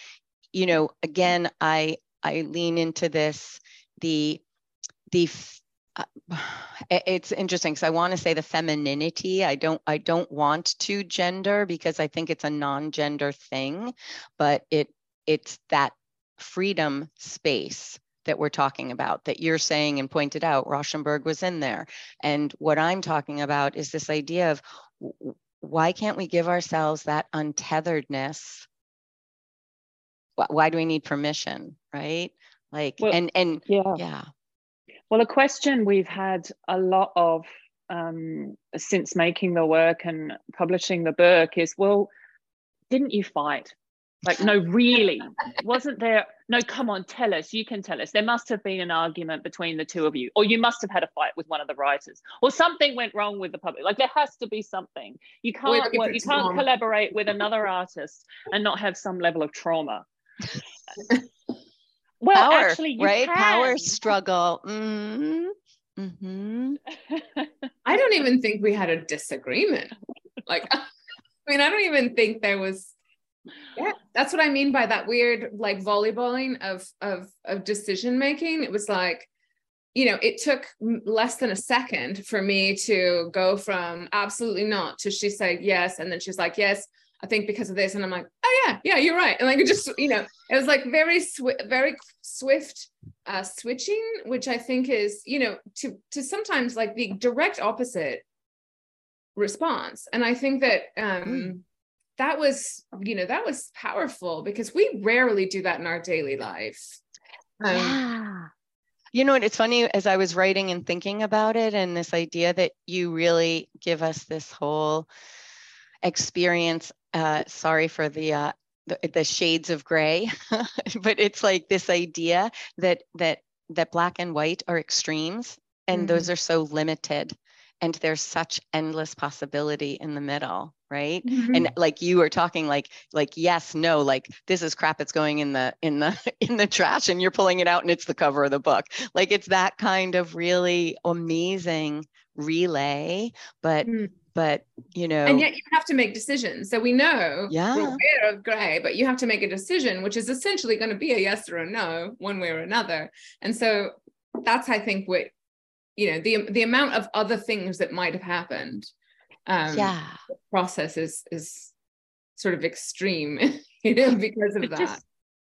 you know, again, I I lean into this, the the [SIGHS] it's interesting because I want to say the femininity. I don't I don't want to gender because I think it's a non-gender thing, but it it's that freedom space that we're talking about that you're saying and pointed out rauschenberg was in there. And what i'm talking about is this idea of why can't we give ourselves that untetheredness why do we need permission right? Like well, and and yeah. yeah well a question we've had a lot of um, since making the work and publishing the book is well didn't you fight like, no, really, wasn't there? No, come on, tell us. You can tell us. There must have been an argument between the two of you, or you must have had a fight with one of the writers, or something went wrong with the public. Like, there has to be something. You can't work, you can't collaborate with another artist and not have some level of trauma. [LAUGHS] well, power, actually, right? Can. Power struggle. Mm-hmm. Mm-hmm. [LAUGHS] I don't even think we had a disagreement. Like, [LAUGHS] I mean, I don't even think there was yeah that's what i mean by that weird like volleyballing of of of decision making it was like you know it took less than a second for me to go from absolutely not to she said yes and then she's like yes i think because of this and i'm like oh yeah yeah you're right. And like it just you know it was like very swift very swift uh switching which i think is you know to to sometimes like the direct opposite response. And i think that um mm that was you know that was powerful because we rarely do that in our daily life. Um, yeah. You know what it's funny as i was writing and thinking about it and this idea that you really give us this whole experience uh, sorry for the uh, the, the shades of gray, [LAUGHS] but it's like this idea that that that black and white are extremes and mm-hmm. those are so limited and there's such endless possibility in the middle right mm-hmm. and like you were talking like like yes no like this is crap it's going in the in the [LAUGHS] in the trash and you're pulling it out and it's the cover of the book like it's that kind of really amazing relay but mm. But you know and yet you have to make decisions. So we know yeah. we're aware of gray but you have to make a decision which is essentially going to be a yes or a no one way or another. And so that's i think what you know the the amount of other things that might have happened um yeah. process is is sort of extreme you [LAUGHS] know because of that. just,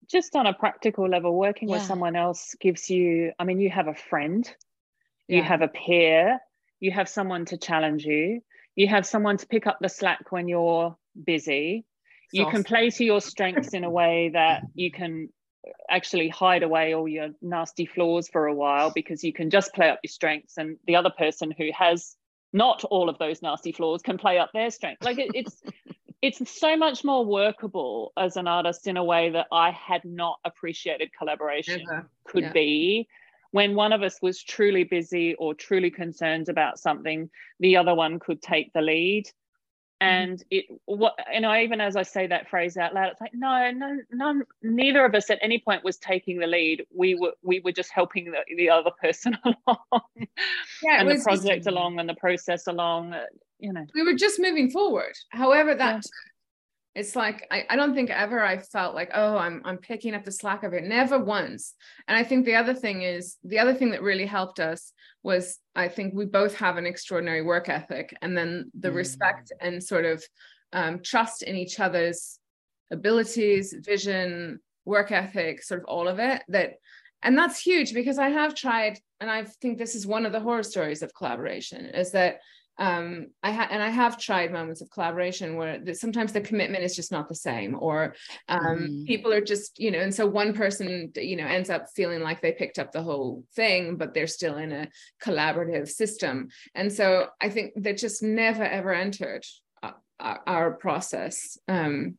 just on a practical level working yeah. with someone else gives you i mean you have a friend you have a peer you have someone to challenge you you have someone to pick up the slack when you're busy. You can play to your [LAUGHS] strengths in a way that you can actually hide away all your nasty flaws for a while because you can just play up your strengths and the other person who has not all of those nasty flaws can play up their strength like it, it's [LAUGHS] it's so much more workable as an artist in a way that i had not appreciated collaboration could yeah. be when one of us was truly busy or truly concerned about something the other one could take the lead. Mm-hmm. and it what you know even as i say that phrase out loud it's like no no none neither of us at any point was taking the lead. We were we were just helping the, the other person [LAUGHS] along. Yeah, and the project along and the process along uh, you know. We were just moving forward. However that yeah it's like I, I don't think ever I felt like oh I'm I'm picking up the slack of it never once and I think the other thing is the other thing that really helped us was I think we both have an extraordinary work ethic and then the mm. respect and sort of um, trust in each other's abilities vision work ethic sort of all of it that and that's huge because I have tried and I think this is one of the horror stories of collaboration is that um, I ha- and I have tried moments of collaboration where the, sometimes the commitment is just not the same, or um, mm. people are just you know, and so one person you know ends up feeling like they picked up the whole thing, but they're still in a collaborative system, and so I think that just never ever entered uh, our, our process. Um,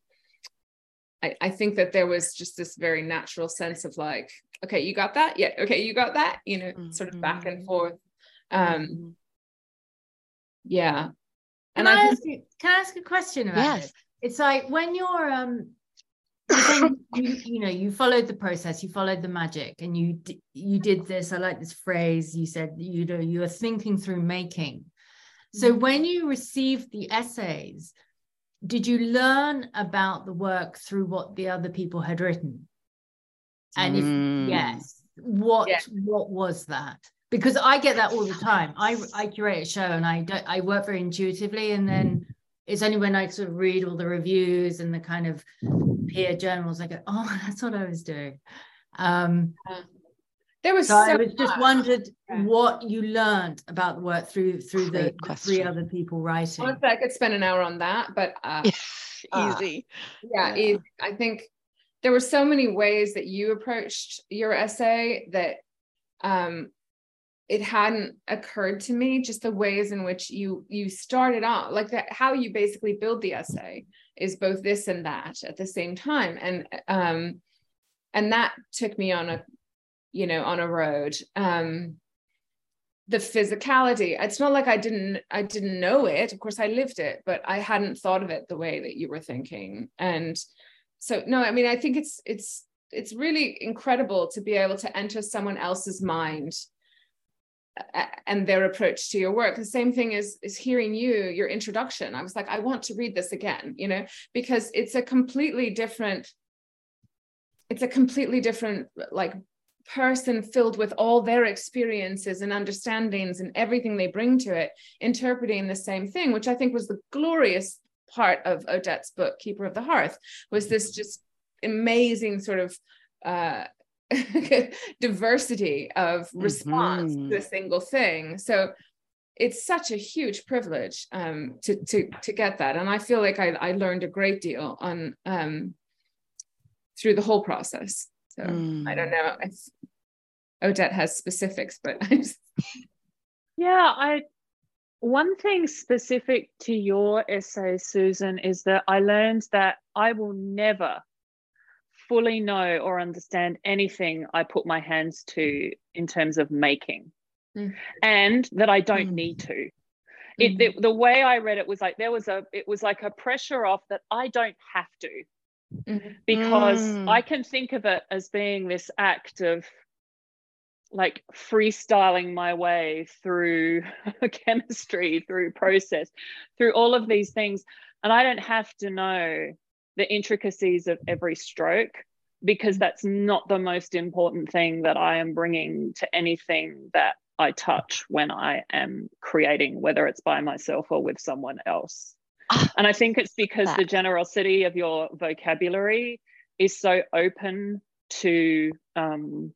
I, I think that there was just this very natural sense of like, okay, you got that, yeah, okay, you got that, you know, mm-hmm. sort of back and mm-hmm. forth. Um, mm-hmm yeah and can I, I ask you, can I ask a question about yes. it? It's like when you're um [COUGHS] you, you know you followed the process you followed the magic and you you did this i like this phrase you said you know you are thinking through making so mm-hmm. when you received the essays did you learn about the work through what the other people had written and if mm. yes what what was that because I get that all the time. I I curate a show and I don't I work very intuitively, and then it's only when I sort of read all the reviews and the kind of peer journals I go, oh, [LAUGHS] that's what I was doing. Um, there was so, so I was just wondered what you learned about the work through through the, the, three other people writing. Honestly, I could spend an hour on that, but uh, [LAUGHS] easy. Uh, yeah, yeah. Easy. I think there were so many ways that you approached your essay that um, it hadn't occurred to me just the ways in which you you started off like that how you basically build the essay is both this and that at the same time. And um and that took me on a you know on a road. Um the physicality it's not like i didn't i didn't know it. Of course i lived it but i hadn't thought of it the way that you were thinking. And so no i mean i think it's it's it's really incredible to be able to enter someone else's mind and their approach to your work. The same thing is is hearing you your introduction. I was like i want to read this again you know because it's a completely different it's a completely different like person filled with all their experiences and understandings and everything they bring to it interpreting the same thing which i think was the glorious part of odette's book keeper of the hearth was this just amazing sort of uh, [LAUGHS] diversity of response mm-hmm. to a single thing. So it's such a huge privilege um, to to to get that, and I feel like I, I learned a great deal on um, through the whole process. So mm. I don't know if Odette has specifics, but I just... yeah, I one thing specific to your essay, Susan, is that I learned that I will never fully know or understand anything I put my hands to in terms of making, mm. and that I don't mm. need to. It, the, mm. the way I read it was like there was a it was like a pressure off that I don't have to mm-hmm. because mm. I can think of it as being this act of like freestyling my way through [LAUGHS] chemistry, through process, through all of these things. And I don't have to know the intricacies of every stroke because that's not the most important thing that I am bringing to anything that I touch when I am creating, whether it's by myself or with someone else. Ah, and I think it's because that. the generosity of your vocabulary is so open to um,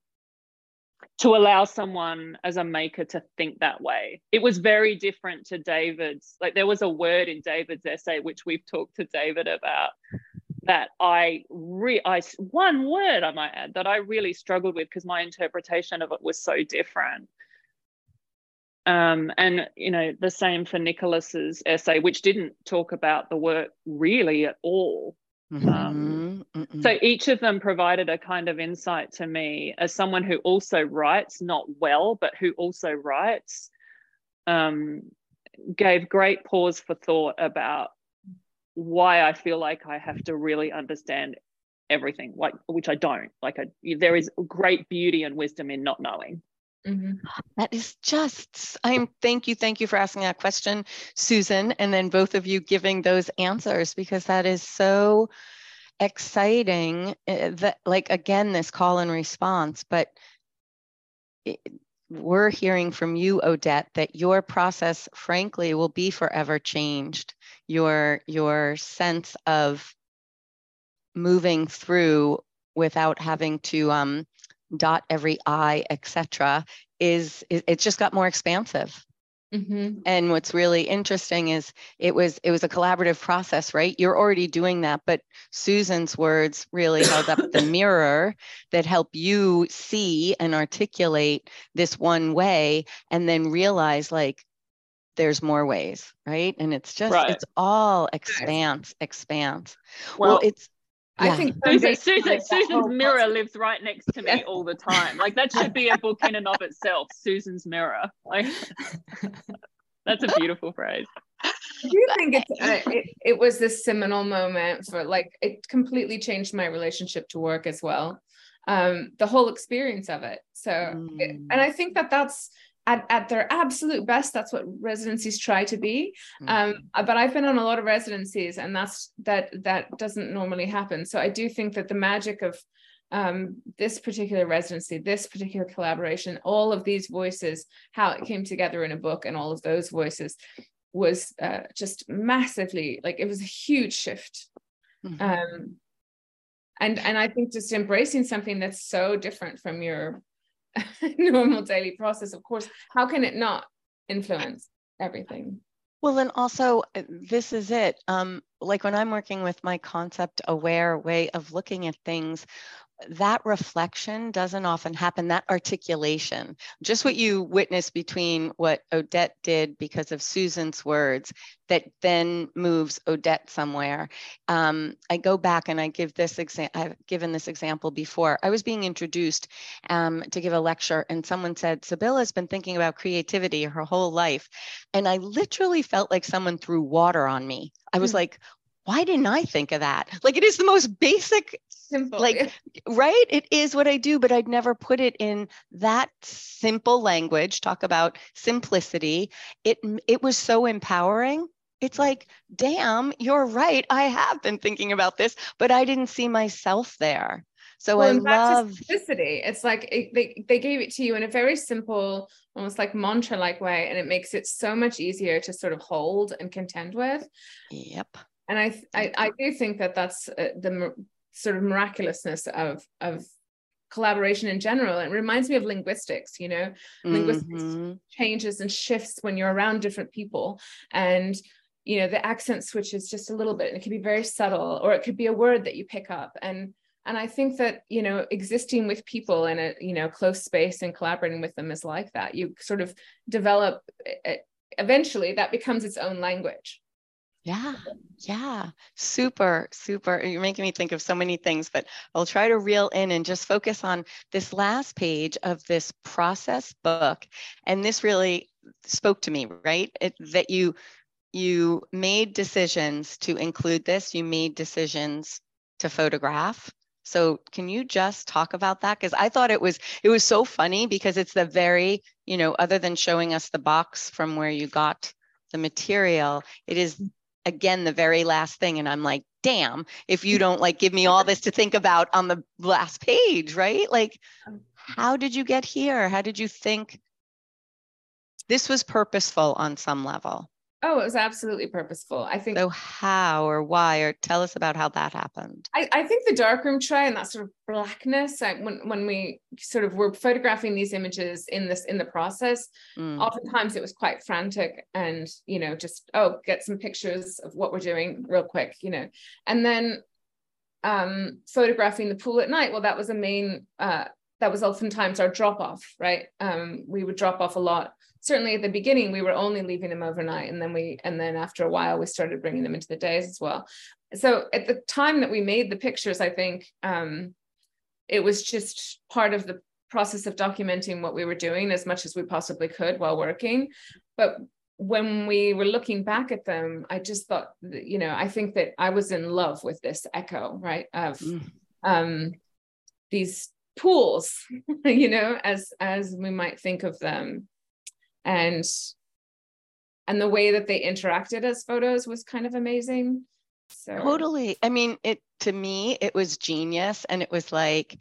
to allow someone as a maker to think that way. It was very different to David's. Like there was a word in David's essay, which we've talked to David about, that I re I one word I might add that I really struggled with because my interpretation of it was so different. Um, and you know the same for Nicholas's essay, which didn't talk about the work really at all. Mm-hmm. Um, so each of them provided a kind of insight to me as someone who also writes, not well, but who also writes, um, gave great pause for thought about why I feel like I have to really understand everything, like which I don't. Like I, there is great beauty and wisdom in not knowing. Mm-hmm. That is just, I'm thank you, thank you for asking that question, Susan, and then both of you giving those answers because that is so exciting. Eh, that, like, again, this call and response, but it, we're hearing from you, Odette, that your process, frankly, will be forever changed. Your your sense of moving through without having to um, dot every i etc is it, it's just got more expansive. Mm-hmm. and what's really interesting is it was it was a collaborative process right? You're already doing that but susan's words really held up the [COUGHS] mirror that help you see and articulate this one way and then realize like there's more ways right? And it's just right. it's all expanse expanse. Well, well it's yeah. I think Susan, Susan, Susan's mirror lives right next to me all the time. Like that should be a book in and of itself. Susan's mirror. Like [LAUGHS] that's a beautiful phrase. Do you think it's, uh, [LAUGHS] it, it was this seminal moment for like it completely changed my relationship to work as well. Um, the whole experience of it. So, mm. it, and I think that that's at, at their absolute best that's what residencies try to be mm-hmm. um, uh, but i've been on a lot of residencies and that's that that doesn't normally happen so i do think that the magic of um, this particular residency this particular collaboration all of these voices how it came together in a book and all of those voices was uh, just massively like it was a huge shift mm-hmm. um, and and i think just embracing something that's so different from your [LAUGHS] normal daily process of course. How can it not influence everything? Well and also uh, this is it. Um, like when i'm working with my concept aware way of looking at things that reflection doesn't often happen, that articulation, just what you witnessed between what Odette did because of Susan's words that then moves Odette somewhere. Um, I go back and I give this example, I've given this example before. I was being introduced um, to give a lecture and someone said, Sybylla's been thinking about creativity her whole life. And I literally felt like someone threw water on me. I was mm-hmm. like, why didn't I think of that? Like it is the most basic, simple, like, [LAUGHS] right? It is what I do, but I'd never put it in that simple language. Talk about simplicity. It, it was so empowering. It's like, damn, you're right. I have been thinking about this, but I didn't see myself there. So well, I love simplicity. It's like it, they, they gave it to you in a very simple, almost like mantra like way, and it makes it so much easier to sort of hold and contend with. Yep and I, I, I do think that that's uh, the sort of miraculousness of of collaboration in general. It reminds me of linguistics. You know, mm-hmm. linguistics changes and shifts when you're around different people, and you know the accent switches just a little bit, and it can be very subtle, or it could be a word that you pick up and and i think that you know existing with people in a you know close space and collaborating with them is like that you sort of develop eventually that becomes its own language Yeah, yeah, super, super. You're making me think of so many things, but I'll try to reel in and just focus on this last page of this process book. And this really spoke to me, right? It, that you you made decisions to include this. You made decisions to photograph. So can you just talk about that? Because I thought it was it was so funny because it's the very you know other than showing us the box from where you got the material, it is again the very last thing and i'm like damn if you [LAUGHS] don't like give me all this to think about on the last page right? Like um, how did you get here? How did you think this was purposeful on some level Oh, it was absolutely purposeful. I think. So how or why or tell us about how that happened. I, I think the darkroom tray and that sort of blackness. I, when when we sort of were photographing these images in this in the process, mm. oftentimes it was quite frantic and you know just oh get some pictures of what we're doing real quick, you know, and then um, photographing the pool at night. Well, that was a main. Uh, that was oftentimes our drop off, right? Um, we would drop off a lot certainly at the beginning we were only leaving them overnight and then we and then after a while we started bringing them into the days as well so at the time that we made the pictures i think um, it was just part of the process of documenting what we were doing as much as we possibly could while working but when we were looking back at them i just thought you know i think that i was in love with this echo right of mm. um, these pools [LAUGHS] you know as as we might think of them. And and the way that they interacted as photos was kind of amazing. So totally. I mean it to me it was genius and it was like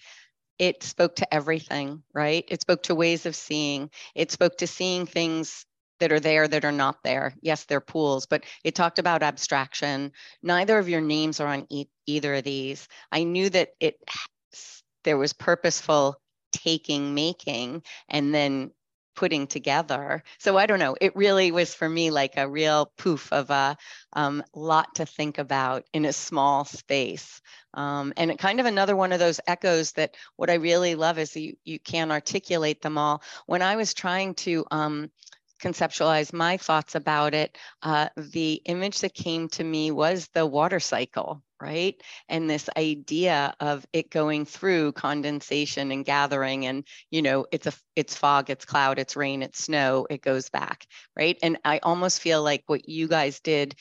it spoke to everything right? It spoke to ways of seeing. It spoke to seeing things that are there that are not there. Yes they're pools but it talked about abstraction. Neither of your names are on e- either of these. I knew that it there was purposeful taking making and then putting together. So I don't know. It really was for me like a real poof of a um, lot to think about in a small space. Um, and kind of another one of those echoes that what I really love is you you can't articulate them all. When I was trying to um, conceptualize my thoughts about it, uh, the image that came to me was the water cycle, right? And this idea of it going through condensation and gathering, and you know, it's a it's fog, it's cloud, it's rain, it's snow, it goes back, right? And I almost feel like what you guys did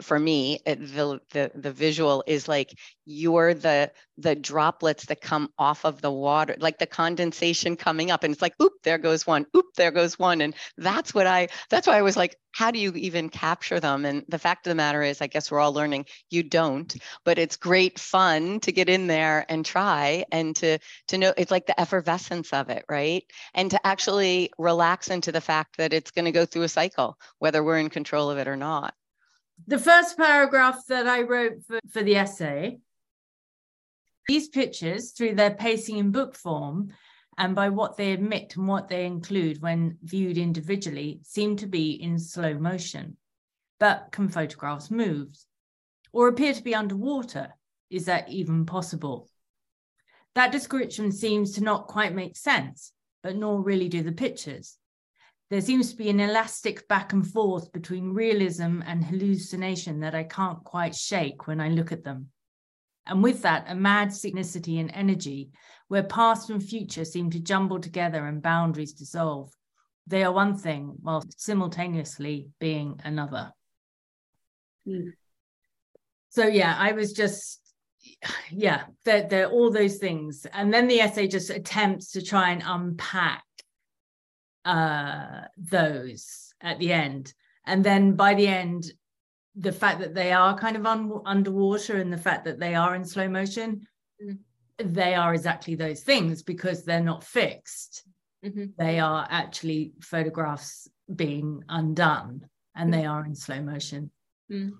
for me the, the the visual is like you're the the droplets that come off of the water like the condensation coming up and it's like oop there goes one oop there goes one and that's what i that's why i was like how do you even capture them? And the fact of the matter is i guess we're all learning you don't but it's great fun to get in there and try and to to know it's like the effervescence of it right? And to actually relax into the fact that it's going to go through a cycle whether we're in control of it or not the first paragraph that I wrote for, for the essay, these pictures, through their pacing in book form and by what they admit and what they include when viewed individually, seem to be in slow motion. But can photographs move or appear to be underwater? Is that even possible? That description seems to not quite make sense, but nor really do the pictures there seems to be an elastic back and forth between realism and hallucination that I can't quite shake when I look at them. And with that, a mad synchronicity and energy where past and future seem to jumble together and boundaries dissolve. They are one thing while simultaneously being another. Mm. So, yeah, I was just, yeah, they're, they're all those things. And then the essay just attempts to try and unpack uh, those at the end. And then by the end, the fact that they are kind of un- underwater and the fact that they are in slow motion, mm. they are exactly those things because they're not fixed. Mm-hmm. They are actually photographs being undone and mm. they are in slow motion. Mm.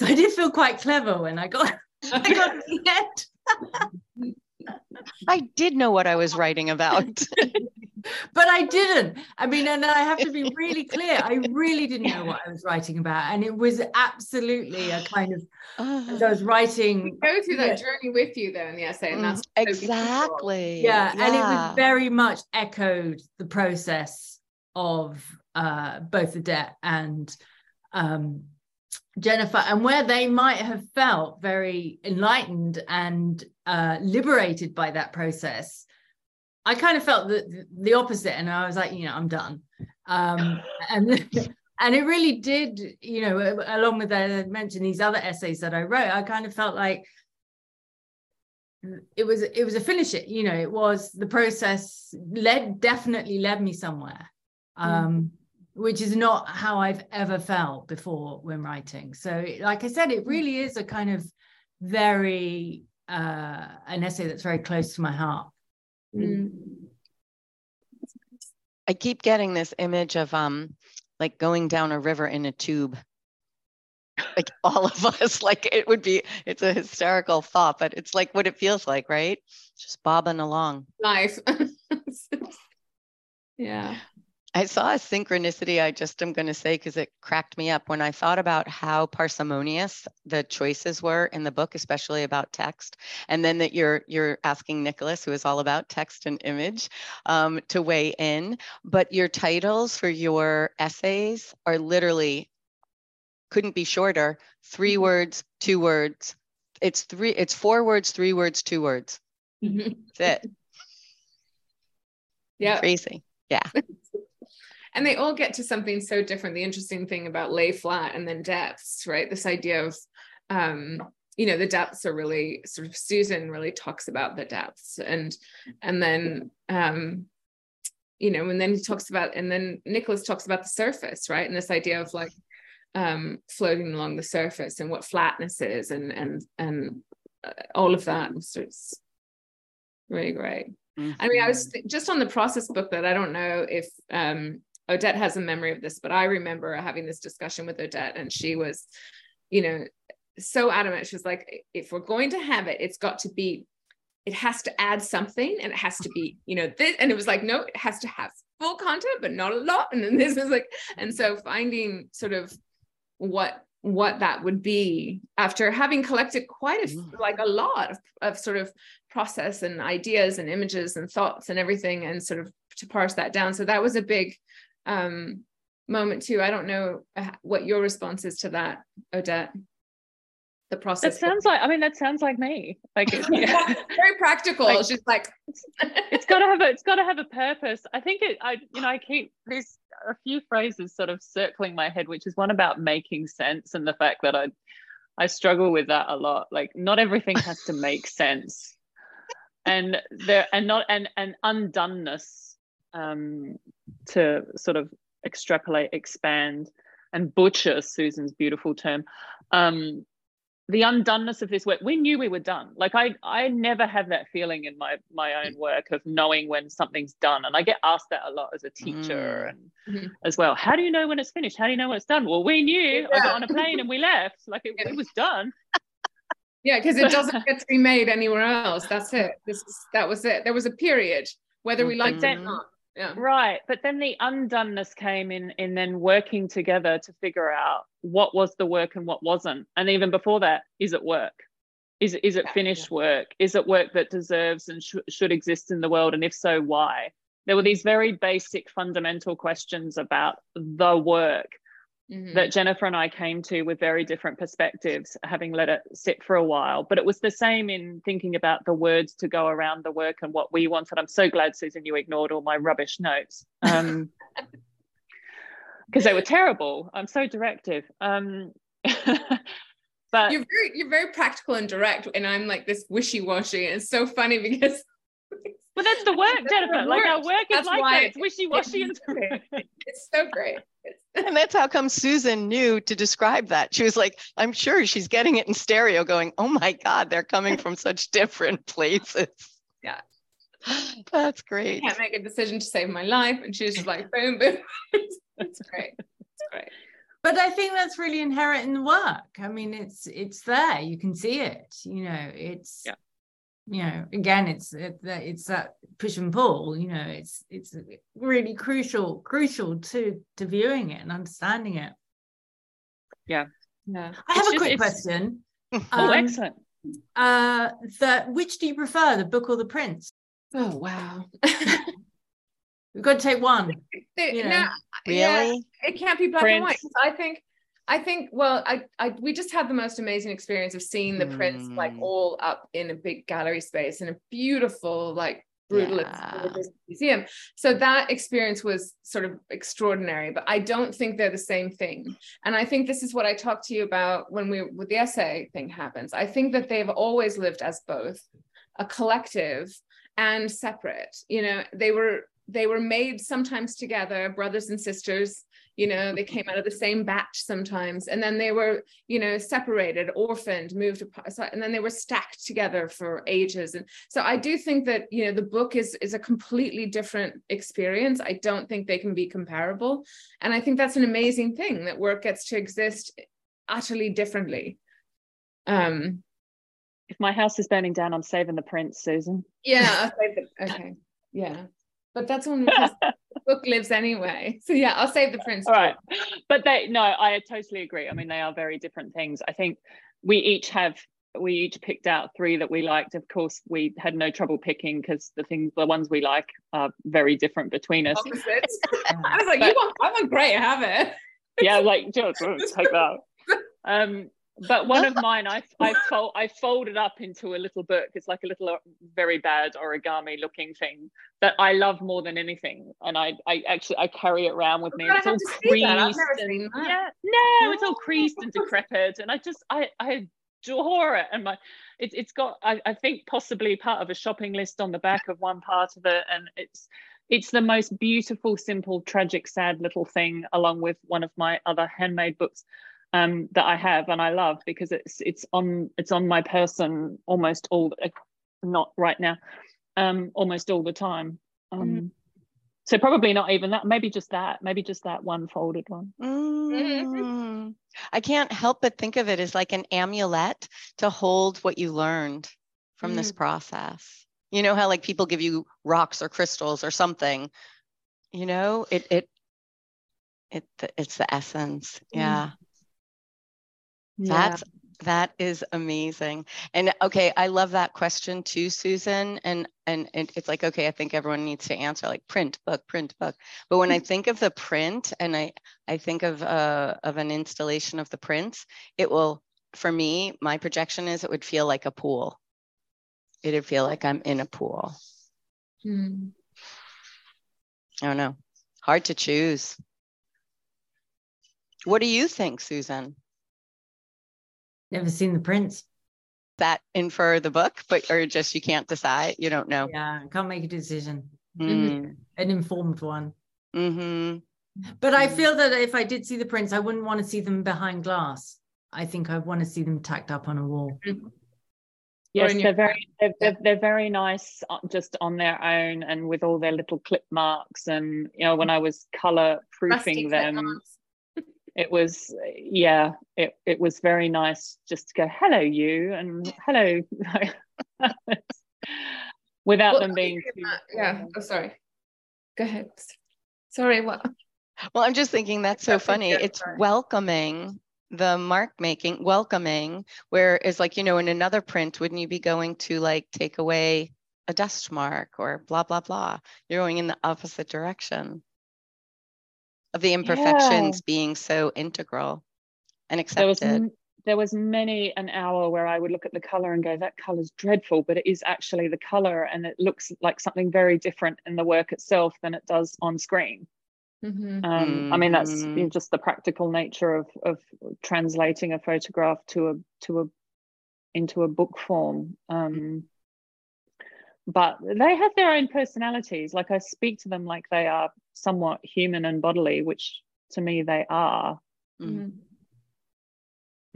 So I did feel quite clever when I got, [LAUGHS] I got to the end. [LAUGHS] I did know what I was writing about. [LAUGHS] but I didn't. I mean, and I have to be [LAUGHS] really clear. I really didn't know what I was writing about, and it was absolutely a kind of. As I was writing, we go through that yeah. journey with you, though, in the essay, and that's mm, exactly. Yeah, yeah, and it was very much echoed the process of uh, both Odette and um, Jennifer, and where they might have felt very enlightened and uh, liberated by that process, I kind of felt the, the opposite. And I was like, you know, I'm done. Um, and [LAUGHS] and it really did, you know, along with that, I mentioned these other essays that I wrote, I kind of felt like it was it was a finish it you know it was the process led definitely led me somewhere um mm which is not how I've ever felt before when writing. So, like I said, it mm. really is a kind of very uh, an essay that's very close to my heart. Mm. I keep getting this image of um like going down a river in a tube. Like [LAUGHS] all of us, like it would be, it's a hysterical thought, but it's like what it feels like, right? Just bobbing along. Life. [LAUGHS] yeah. I saw a synchronicity I just am going to say because it cracked me up when I thought about how parsimonious the choices were in the book, especially about text, and then that you're you're asking Nicholas, who is all about text and image, um, to weigh in. But your titles for your essays are literally couldn't be shorter. 3 mm-hmm. words, two words. It's three. It's four words, three words, two words. Mm-hmm. That's it. [LAUGHS] Yeah. Crazy. Yeah. [LAUGHS] and they all get to something so different. The interesting thing about lay flat and then depths right? This idea of um you know the depths are really sort of susan really talks about the depths and and then um you know and then he talks about and then nicholas talks about the surface right? And this idea of like um floating along the surface and what flatness is and and and uh, all of that. So it's really great. Mm-hmm. i mean i was th- just on the process book that i don't know if um Odette has a memory of this, but I remember having this discussion with Odette, and she was, you know, so adamant. She was like, if we're going to have it, it's got to be, it has to add something, and it has to be, you know, this. And it was like, no, it has to have full content, but not a lot. And then this is like, and so finding sort of what what that would be after having collected quite a mm. like a lot of, of sort of process and ideas and images and thoughts and everything and sort of to parse that down so that was a big um, moment too. I don't know uh, what your response is to that, Odette. The process. It sounds like. I mean, that sounds like me. Like [LAUGHS] yeah. very practical. Like, it's just like it's got to have a. It's got to have a purpose. I think it. I you know I keep there's a few phrases sort of circling my head, which is one about making sense and the fact that I I struggle with that a lot. Like not everything has to make sense. And there and not and and undoneness um, to sort of extrapolate, expand, and butcher Susan's beautiful term. Um, the undoneness of this work, we knew we were done. Like I, I never have that feeling in my my own work of knowing when something's done, and I get asked that a lot as a teacher mm. and mm-hmm. as well. How do you know when it's finished? How do you know when it's done? Well, we knew. Yeah. I got on a plane and we left. Like it, it was done. [LAUGHS] Yeah, because it doesn't [LAUGHS] get to be made anywhere else. That's it. This that was it. There was a period, whether we liked it or not yeah. right. But then the undoneness came in in then working together to figure out what was the work and what wasn't. And even before that is it work? Is, is it finished yeah. work? Is it work that deserves and sh- should exist in the world? And if so why? There were these very basic fundamental questions about the work mm-hmm. that Jennifer and I came to with very different perspectives, having let it sit for a while. But it was the same in thinking about the words to go around the work and what we wanted. I'm so glad, Susan, you ignored all my rubbish notes. Um, [LAUGHS] because they were terrible. I'm so directive. Um, [LAUGHS] but you're very you're very practical and direct, and I'm like this wishy washy. It's so funny because. well, that's the work, [LAUGHS] Jennifer. Like our work is like that. It's wishy washy and it's so great and that's how come Susan knew to describe that. She was like, I'm sure she's getting it in stereo, going, oh my God, they're coming from such different places. Yeah. That's great. I can't make a decision to save my life. And she's just like, boom, boom. [LAUGHS] that's great. That's great. But I think that's really inherent in the work. I mean, it's it's there. You can see it. You know, it's yeah you know again it's it's that push and pull you know it's it's really crucial crucial to to viewing it and understanding it. Yeah. Yeah. I have it's a just, quick question. [LAUGHS] Oh um, excellent. uh that which do you prefer the book or the prints oh wow. [LAUGHS] We've got to take one. [LAUGHS] You know. no, really? yeah, it can't be black prince. and white. I think I think, well, I, I, we just had the most amazing experience of seeing the mm. prints like hmm. all up in a big gallery space in a beautiful, like brutal yeah. museum. So that experience was sort of extraordinary, but I don't think they're the same thing. And I think this is what I talked to you about when we with the essay thing happens. I think that they've always lived as both a collective and separate. You know, they were they were made sometimes together, brothers and sisters, you know they came out of the same batch sometimes. And then they were you know separated orphaned moved apart. And then they were stacked together for ages. And so i do think that you know the book is is a completely different experience. I don't think they can be comparable. And i think that's an amazing thing that work gets to exist utterly differently. Um if my house is burning down i'm saving the prints susan. Yeah [LAUGHS] okay. Yeah. But that's only [LAUGHS] because book lives anyway. [LAUGHS] So yeah, I'll save the prints. All right. But they no, I totally agree. I mean, they are very different things. I think we each have we each picked out three that we liked. Of course, we had no trouble picking because the things the ones we like are very different between us. Opposites. [LAUGHS] I was like, but, you want I want great, have it. yeah, like [LAUGHS] just take that. Um but one of mine I I, fold, I folded up into a little book. It's like a little uh, very bad origami looking thing that I love more than anything. And I I actually I carry it around with me. It's all creased. And, yeah, no, it's all creased and decrepit. And I just I I adore it. And my it's it's got I, I think possibly part of a shopping list on the back of one part of it. And it's it's the most beautiful, simple, tragic, sad little thing, along with one of my other handmade books um, that I have and I love because it's it's on it's on my person almost all not right now um, almost all the time. Um, mm. So probably not even that. Maybe just that. Maybe just that one folded one. Mm. I can't help but think of it as like an amulet to hold what you learned from mm. this process. You know how like people give you rocks or crystals or something. You know, it it it it's the essence. Mm. Yeah. That's that is amazing. And okay, I love that question too, Susan. And and, and it's like, okay, I think everyone needs to answer like print book, print book. But when I [LAUGHS] think of the print and I I think of uh of an installation of the prints, it will for me, my projection is it would feel like a pool. It'd feel like I'm in a pool. Hmm. I don't know. Hard to choose. What do you think, Susan? Never seen the prints. That infer the book, but or just you can't decide. You don't know. Yeah, I can't make a decision. Mm. An informed one. Mm-hmm. But I feel that if I did see the prints, I wouldn't want to see them behind glass. I think I want to see them tacked up on a wall. Mm-hmm. Yes, they're very they're, they're, they're, very nice uh, just on their own and with all their little clip marks. And you know, when I was color proofing them, it was yeah it, it was very nice just to go hello you and hello. [LAUGHS] Without well, them being too, yeah. oh sorry. Go ahead. Sorry what? Well i'm just thinking that's so funny. it's welcoming the mark making welcoming where is like you know in another print wouldn't you be going to like take away a dust mark or blah blah blah? You're going in the opposite direction of the imperfections yeah. being so integral and accepted. There was, there was many an hour where I would look at the color and go, that color's dreadful, but it is actually the color and it looks like something very different in the work itself than it does on screen. Mm-hmm. Um, mm-hmm. I mean, that's you know, just the practical nature of of translating a photograph to a to a into a book form. Um, but they have their own personalities. Like I speak to them like they are somewhat human and bodily, which to me they are. Mm-hmm.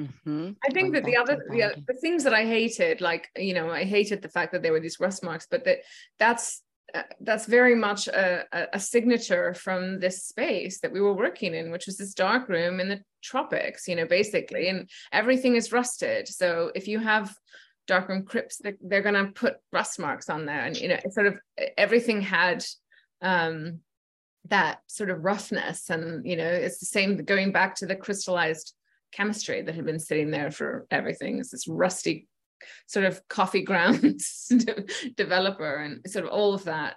Mm-hmm. I think that the other the, the things that I hated, like you know, I hated the fact that there were these rust marks, but that that's uh, that's very much a, a, signature from this space that we were working in, which was this dark room in the tropics, you know, basically, and everything is rusted. So if you have darkroom crypts, they're, they're going to put rust marks on there, and you know, sort of everything had um, that sort of roughness and you know it's the same going back to the crystallized chemistry that had been sitting there for everything it's this rusty sort of coffee grounds [LAUGHS] developer and sort of all of that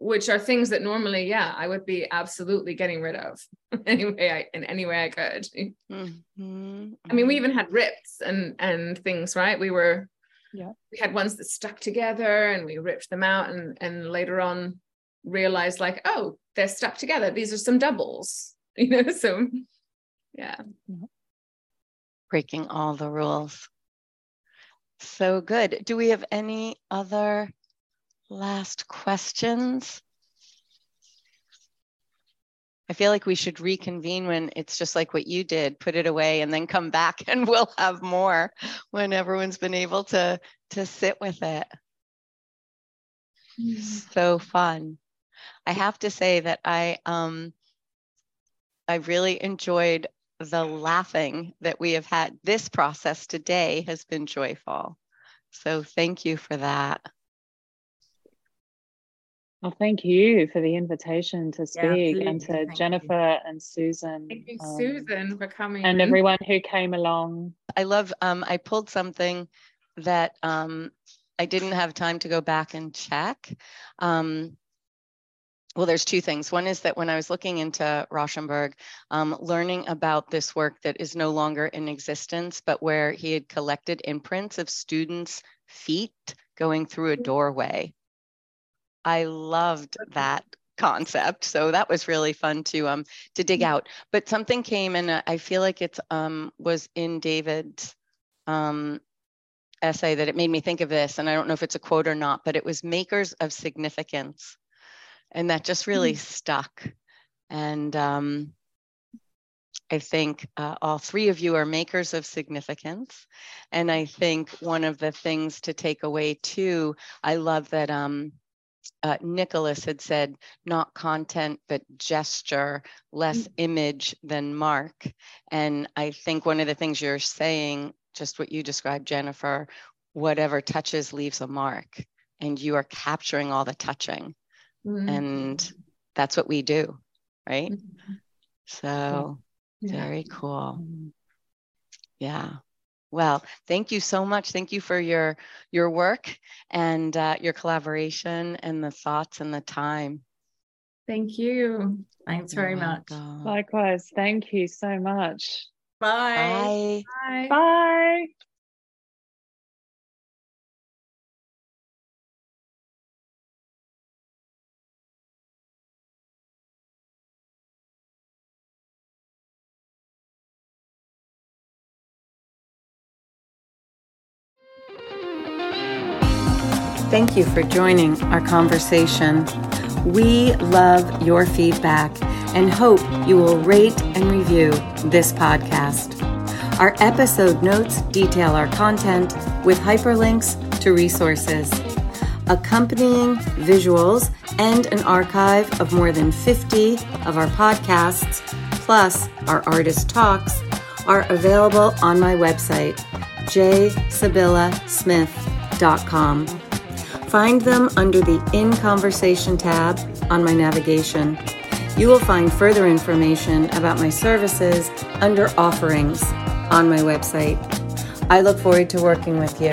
which are things that normally, yeah, I would be absolutely getting rid of [LAUGHS] anyway, I, in any way I could. Mm-hmm. I mean, we even had rips and and things, right? We were, yeah, we had ones that stuck together, and we ripped them out, and and later on realized like, oh, they're stuck together. These are some doubles, [LAUGHS] you know. So, yeah, breaking all the rules. So good. Do we have any other last questions? I feel like we should reconvene when it's just like what you did, put it away and then come back [LAUGHS] and we'll have more when everyone's been able to to sit with it. Mm. So fun. I have to say that I um I really enjoyed the laughing that we have had. This process today has been joyful. So thank you for that. Well, thank you for the invitation to speak yeah, and to thank Jennifer you. and Susan. Thank you, um, Susan, for coming. And everyone who came along. I love, um, I pulled something that um, I didn't have time to go back and check. Um, well, there's two things. One is that when I was looking into Rauschenberg, um, learning about this work that is no longer in existence, but where he had collected imprints of students' feet going through a mm. doorway I loved that concept. So that was really fun to um to dig mm-hmm. out. But something came and uh, I feel like it's um was in David's um essay that it made me think of this and I don't know if it's a quote or not, but it was makers of significance. And that just really mm-hmm. stuck. And um I think uh, all three of you are makers of significance. And I think one of the things to take away too, I love that um, uh, Nicholas had said, not content, but gesture, less mm-hmm. image than mark. And I think one of the things you're saying, just what you described, Jennifer, whatever touches leaves a mark, and you are capturing all the touching. Mm-hmm. And that's what we do, right? Mm-hmm. So, yeah. very cool. Mm-hmm. Yeah. Well, thank you so much. Thank you for your your work and uh, your collaboration and the thoughts and the time. Thank you. Thanks very much. Likewise. Thank you so much. Bye. Bye. Bye. Bye. Thank you for joining our conversation. We love your feedback and hope you will rate and review this podcast. Our episode notes detail our content with hyperlinks to resources. Accompanying visuals and an archive of more than 50 of our podcasts, plus our artist talks, are available on my website, jsybyllasmith.com. Find them under the In Conversation tab on my navigation. You will find further information about my services under Offerings on my website. I look forward to working with you.